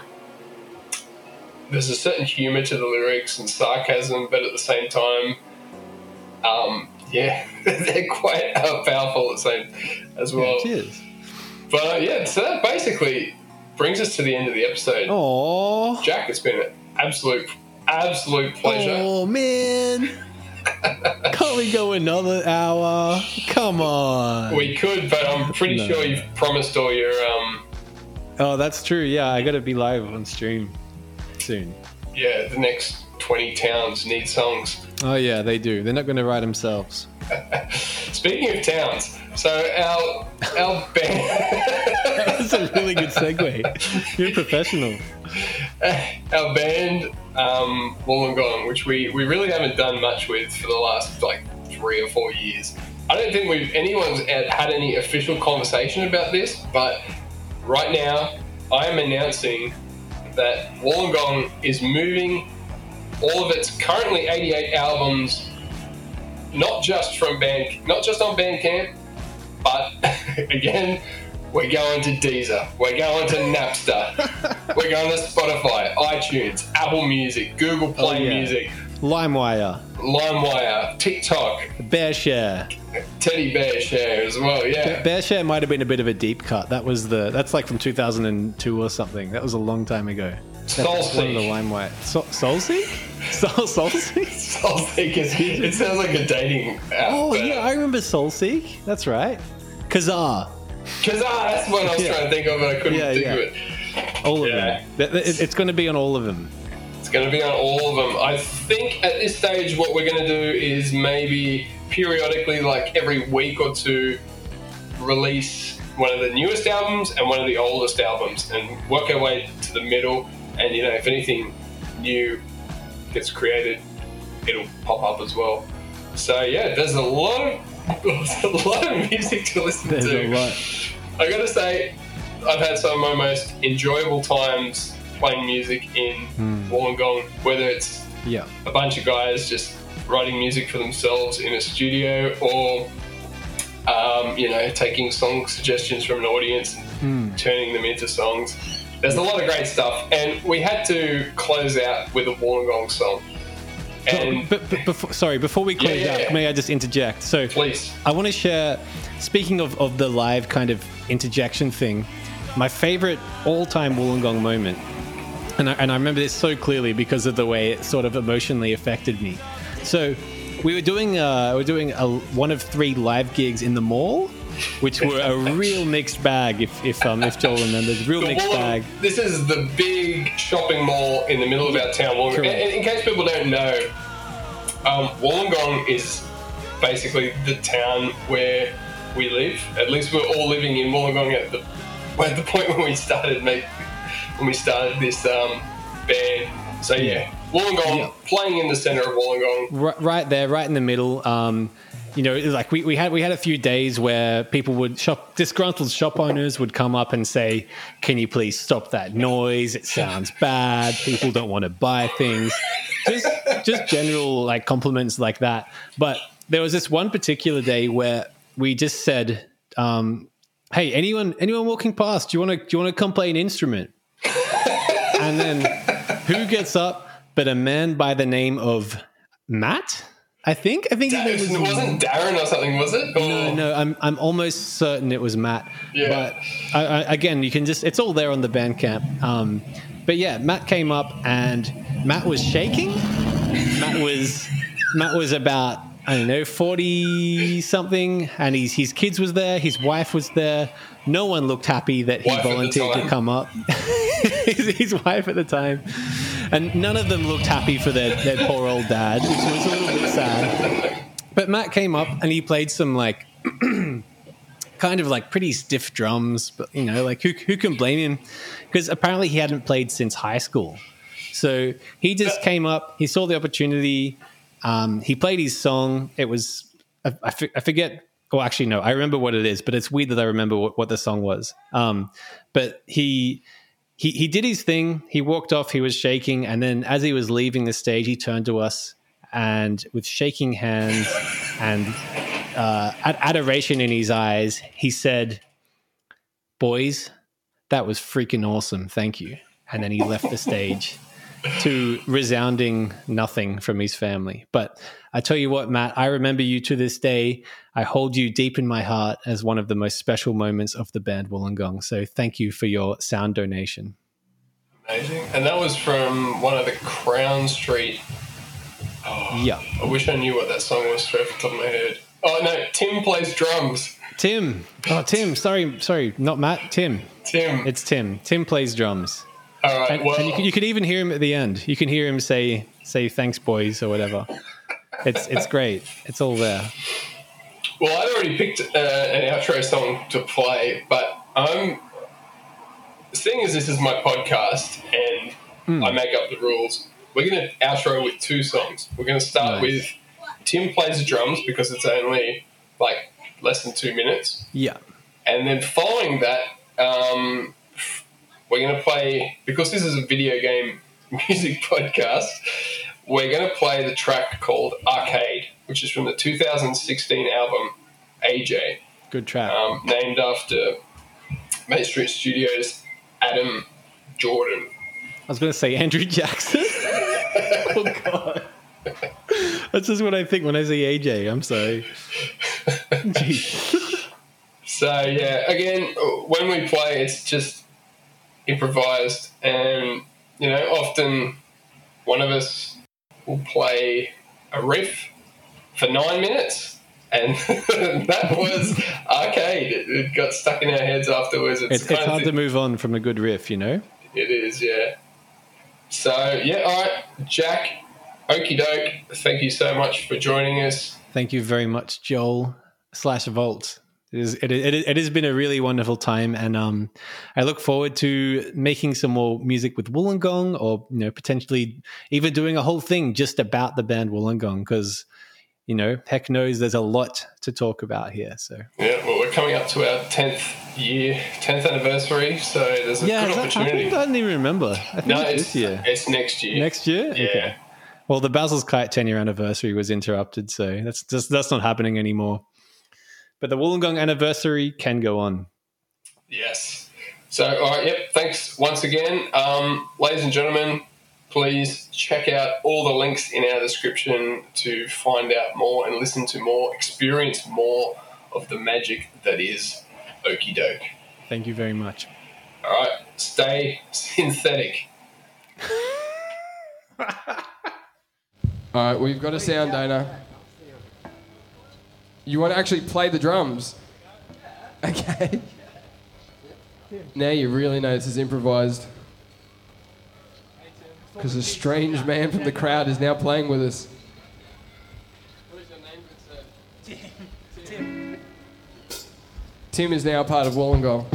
there's a certain humor to the lyrics and sarcasm, but at the same time, um, yeah, they're quite uh, powerful at the same as well. Cheers. But uh, yeah, so that basically brings us to the end of the episode. Oh. Jack, it's been an absolute absolute pleasure. Oh man. Can't we go another hour? Come on. We could, but I'm pretty No. sure you've promised all your um, Oh, that's true. Yeah, I gotta be live on stream soon. yeah the next twenty towns need songs. Oh yeah, they do. They're not gonna write themselves. Speaking of towns, so our our band That's a really good segue. You're a professional. our band um, Wollongong, which we we really haven't done much with for the last like three or four years. I don't think we've anyone's had had any official conversation about this, but right now I am announcing that Wollongong is moving all of its currently 88 albums, not just from band, not just on Bandcamp, but again, we're going to Deezer, we're going to Napster, we're going to Spotify, iTunes, Apple Music, Google oh, Play Oh, yeah. Music, LimeWire, LimeWire, TikTok, BearShare. Teddy Bear Share as well. Yeah, BearShare might have been a bit of a deep cut. That was the that's like from 2002 or something. That was a long time ago. One of the LimeWire. So, Soulseek? Soul Soulseek? Soulseek is, it sounds like a dating app. Oh yeah, I remember Soulseek. That's right. Kazaa. Ah, that's what I was Yeah. trying to think of, but I couldn't Yeah, think yeah. of it. All of them. Th- th- It's going to be on all of them. It's going to be on all of them. I think at this stage, what we're going to do is maybe periodically, like every week or two, release one of the newest albums and one of the oldest albums, and work our way to the middle. And you know, if anything new gets created, it'll pop up as well. So yeah, there's a lot of a lot of music to listen There's to. a lot. I gotta say, I've had some of my most enjoyable times playing music in Wollongong, whether it's Yeah. a bunch of guys just writing music for themselves in a studio or, um, you know, taking song suggestions from an audience and turning them into songs. There's a lot of great stuff, and we had to close out with a Wollongong song. And but, but before, sorry, before we close yeah, out, yeah. may I just interject? So, please, I want to share, speaking of, of the live kind of interjection thing, my favorite all time Wollongong moment, and I, and I remember this so clearly because of the way it sort of emotionally affected me. So, we were doing, uh, we were doing a, one of three live gigs in the mall, which were a real mixed bag, if, if, um, if Joel remembers. Real The mixed Wollong- bag. This is the big shopping mall in the middle of our town. Wollongong. And, and in case people don't know, um, Wollongong is basically the town where we live. At least we're all living in Wollongong at the at the point when we started make when we started this um, band. So yeah, Wollongong playing in the center of Wollongong. right, right there, right in the middle. Um, you know, like we, we had we had a few days where people would shop disgruntled shop owners would come up and say, "Can you please stop that noise? It sounds bad. People don't want to buy things." Just just general like compliments like that. But there was this one particular day where we just said, um, "Hey, anyone anyone walking past, do you want to do you want to come play an instrument?" and then who gets up but a man by the name of Matt? I think. I think his It was wasn't Darren or something, was it? no, Or- no, I'm I'm almost certain it was Matt. Yeah. But I, I, again, you can just it's all there on the Bandcamp. Um, but yeah, Matt came up and Matt was shaking. Matt was Matt was about I don't know forty something, and his his kids was there, his wife was there. No one looked happy that he Wife volunteered to come up. his, his wife at the time, and none of them looked happy for their, their poor old dad, which was a little bit sad. But Matt came up and he played some like kind of like pretty stiff drums, but you know, like who who can blame him? Because apparently he hadn't played since high school. So he just came up, he saw the opportunity, um, he played his song. It was I, I f- I forget. Oh, actually, no, I remember what it is, but it's weird that I remember what, what the song was. Um, but he he he did his thing. He walked off. He was shaking, and then as he was leaving the stage, he turned to us and with shaking hands and uh, ad- adoration in his eyes, he said, "Boys, that was freaking awesome. Thank you." And then he left the stage to resounding nothing from his family. But I tell you what, Matt, I remember you to this day. I hold you deep in my heart as one of the most special moments of the band Wollongong. So thank you for your sound donation. Amazing. And that was from one of the Crown Street. Oh, Yeah. I wish I knew what that song was straight off the top of my head. Oh no, Tim plays drums. Tim. Oh, Tim. Sorry, sorry, not Matt. Tim. Tim. It's Tim. Tim plays drums. All right. And, well, and you, can, you can even hear him at the end. You can hear him say say thanks, boys, or whatever. It's it's great. It's all there. well, I'd already picked uh, an outro song to play, but I'm seeing as this is my podcast and Hmm. I make up the rules. We're going to outro with two songs. We're going to start Nice. with Tim plays the drums because it's only like less than two minutes. Yeah. And then following that, um, we're going to play, because this is a video game music podcast, we're going to play the track called Arcade, which is from the 2016 album AJ, Good track. um, named after Main Street Studios' Adam Jordan. I was going to say Andrew Jackson. oh God. That's just what I think when I say AJ. I'm sorry. Jeez. So yeah, again, when we play, it's just improvised, and you know, often one of us will play a riff for nine minutes, and that was arcade. It, it got stuck in our heads afterwards. It's, It's, it's hard to move on from a good riff, you know. It is, yeah. So yeah, all right, Jack. Okie doke. Thank you so much for joining us. Thank you very much, Joel slash Vault. It is it, it, it has been a really wonderful time, and um, I look forward to making some more music with Wollongong, or you know, potentially even doing a whole thing just about the band Wollongong, because you know, heck knows there's a lot to talk about here. So Yeah, well, we're coming up to our tenth year, tenth anniversary, so there's a yeah, good is that- I, opportunity. I don't even remember. I think No, it's this year. It's next year. Next year? Yeah. Well, the Basil's Kite 10 year anniversary was interrupted, so that's just, that's not happening anymore. But the Wollongong anniversary can go on. Yes. So, all right. Yep. Thanks once again, um, ladies and gentlemen. Please check out all the links in our description to find out more and listen to more, experience more of the magic that is Okie Doke. Thank you very much. All right. Stay synthetic. All right, we've got a sound donor. You want to actually play the drums? Okay. Now you really know this is improvised. Because a strange man from the crowd is now playing with us. Tim. Tim is now part of Wollongong.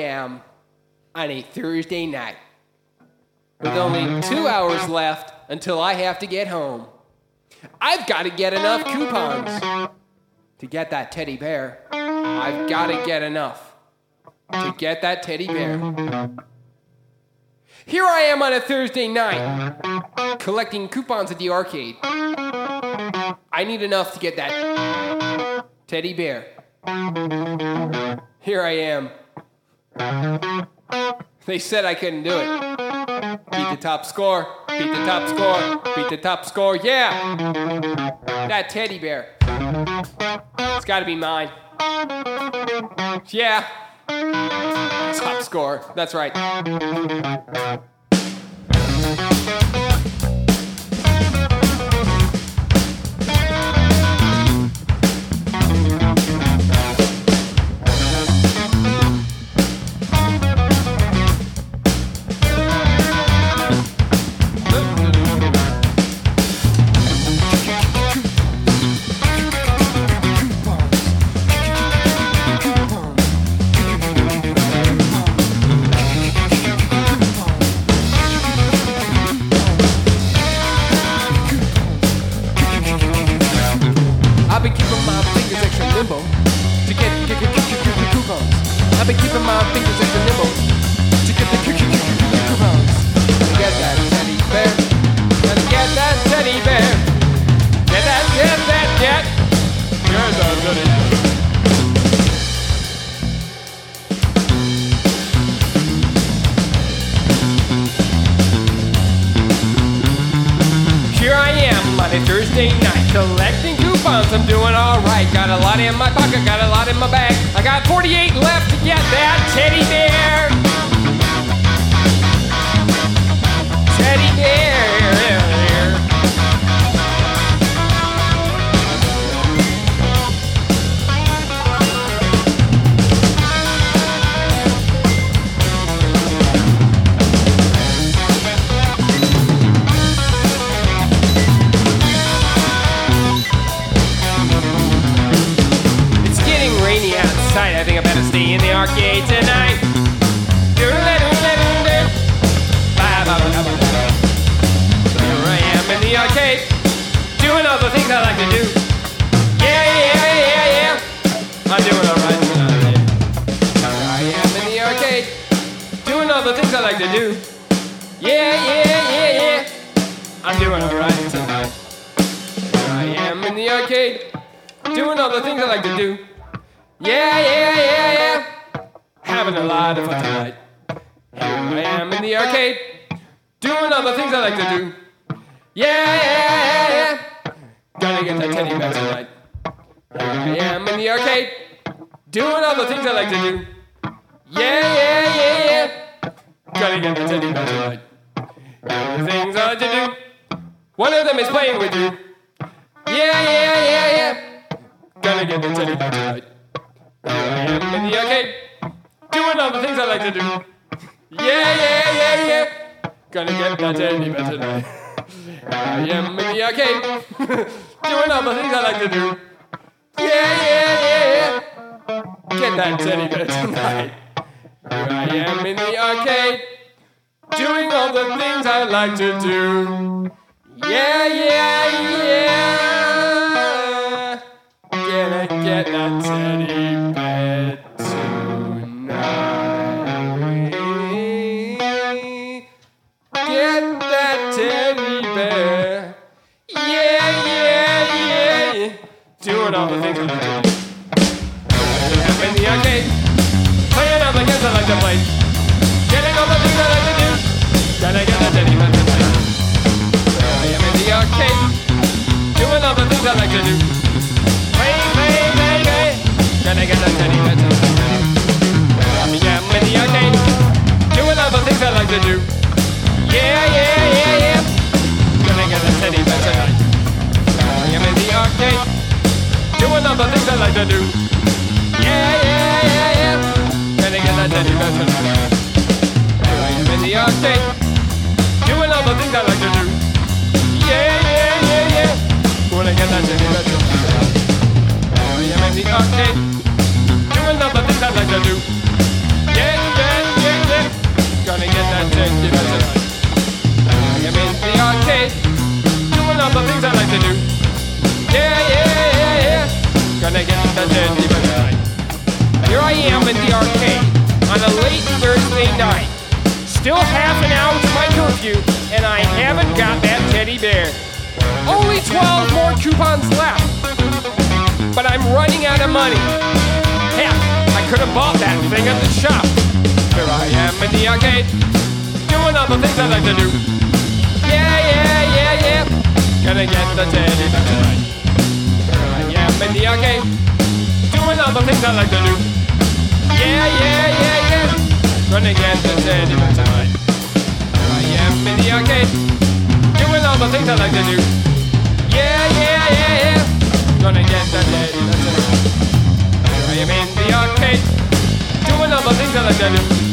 am on a Thursday night. With only two hours left until I have to get home, I've got to get enough coupons to get that teddy bear. I've got to get enough to get that teddy bear. Here I am on a Thursday night collecting coupons at the arcade. I need enough to get that teddy bear. Here I am they said I couldn't do it. Beat the top score, beat the top score, beat the top score, yeah! That teddy bear. It's gotta be mine. Yeah! Top score, that's right. I'm doing alright. Got a lot in my pocket, got a lot in my bag. I got 48 left to get that teddy bear. Like to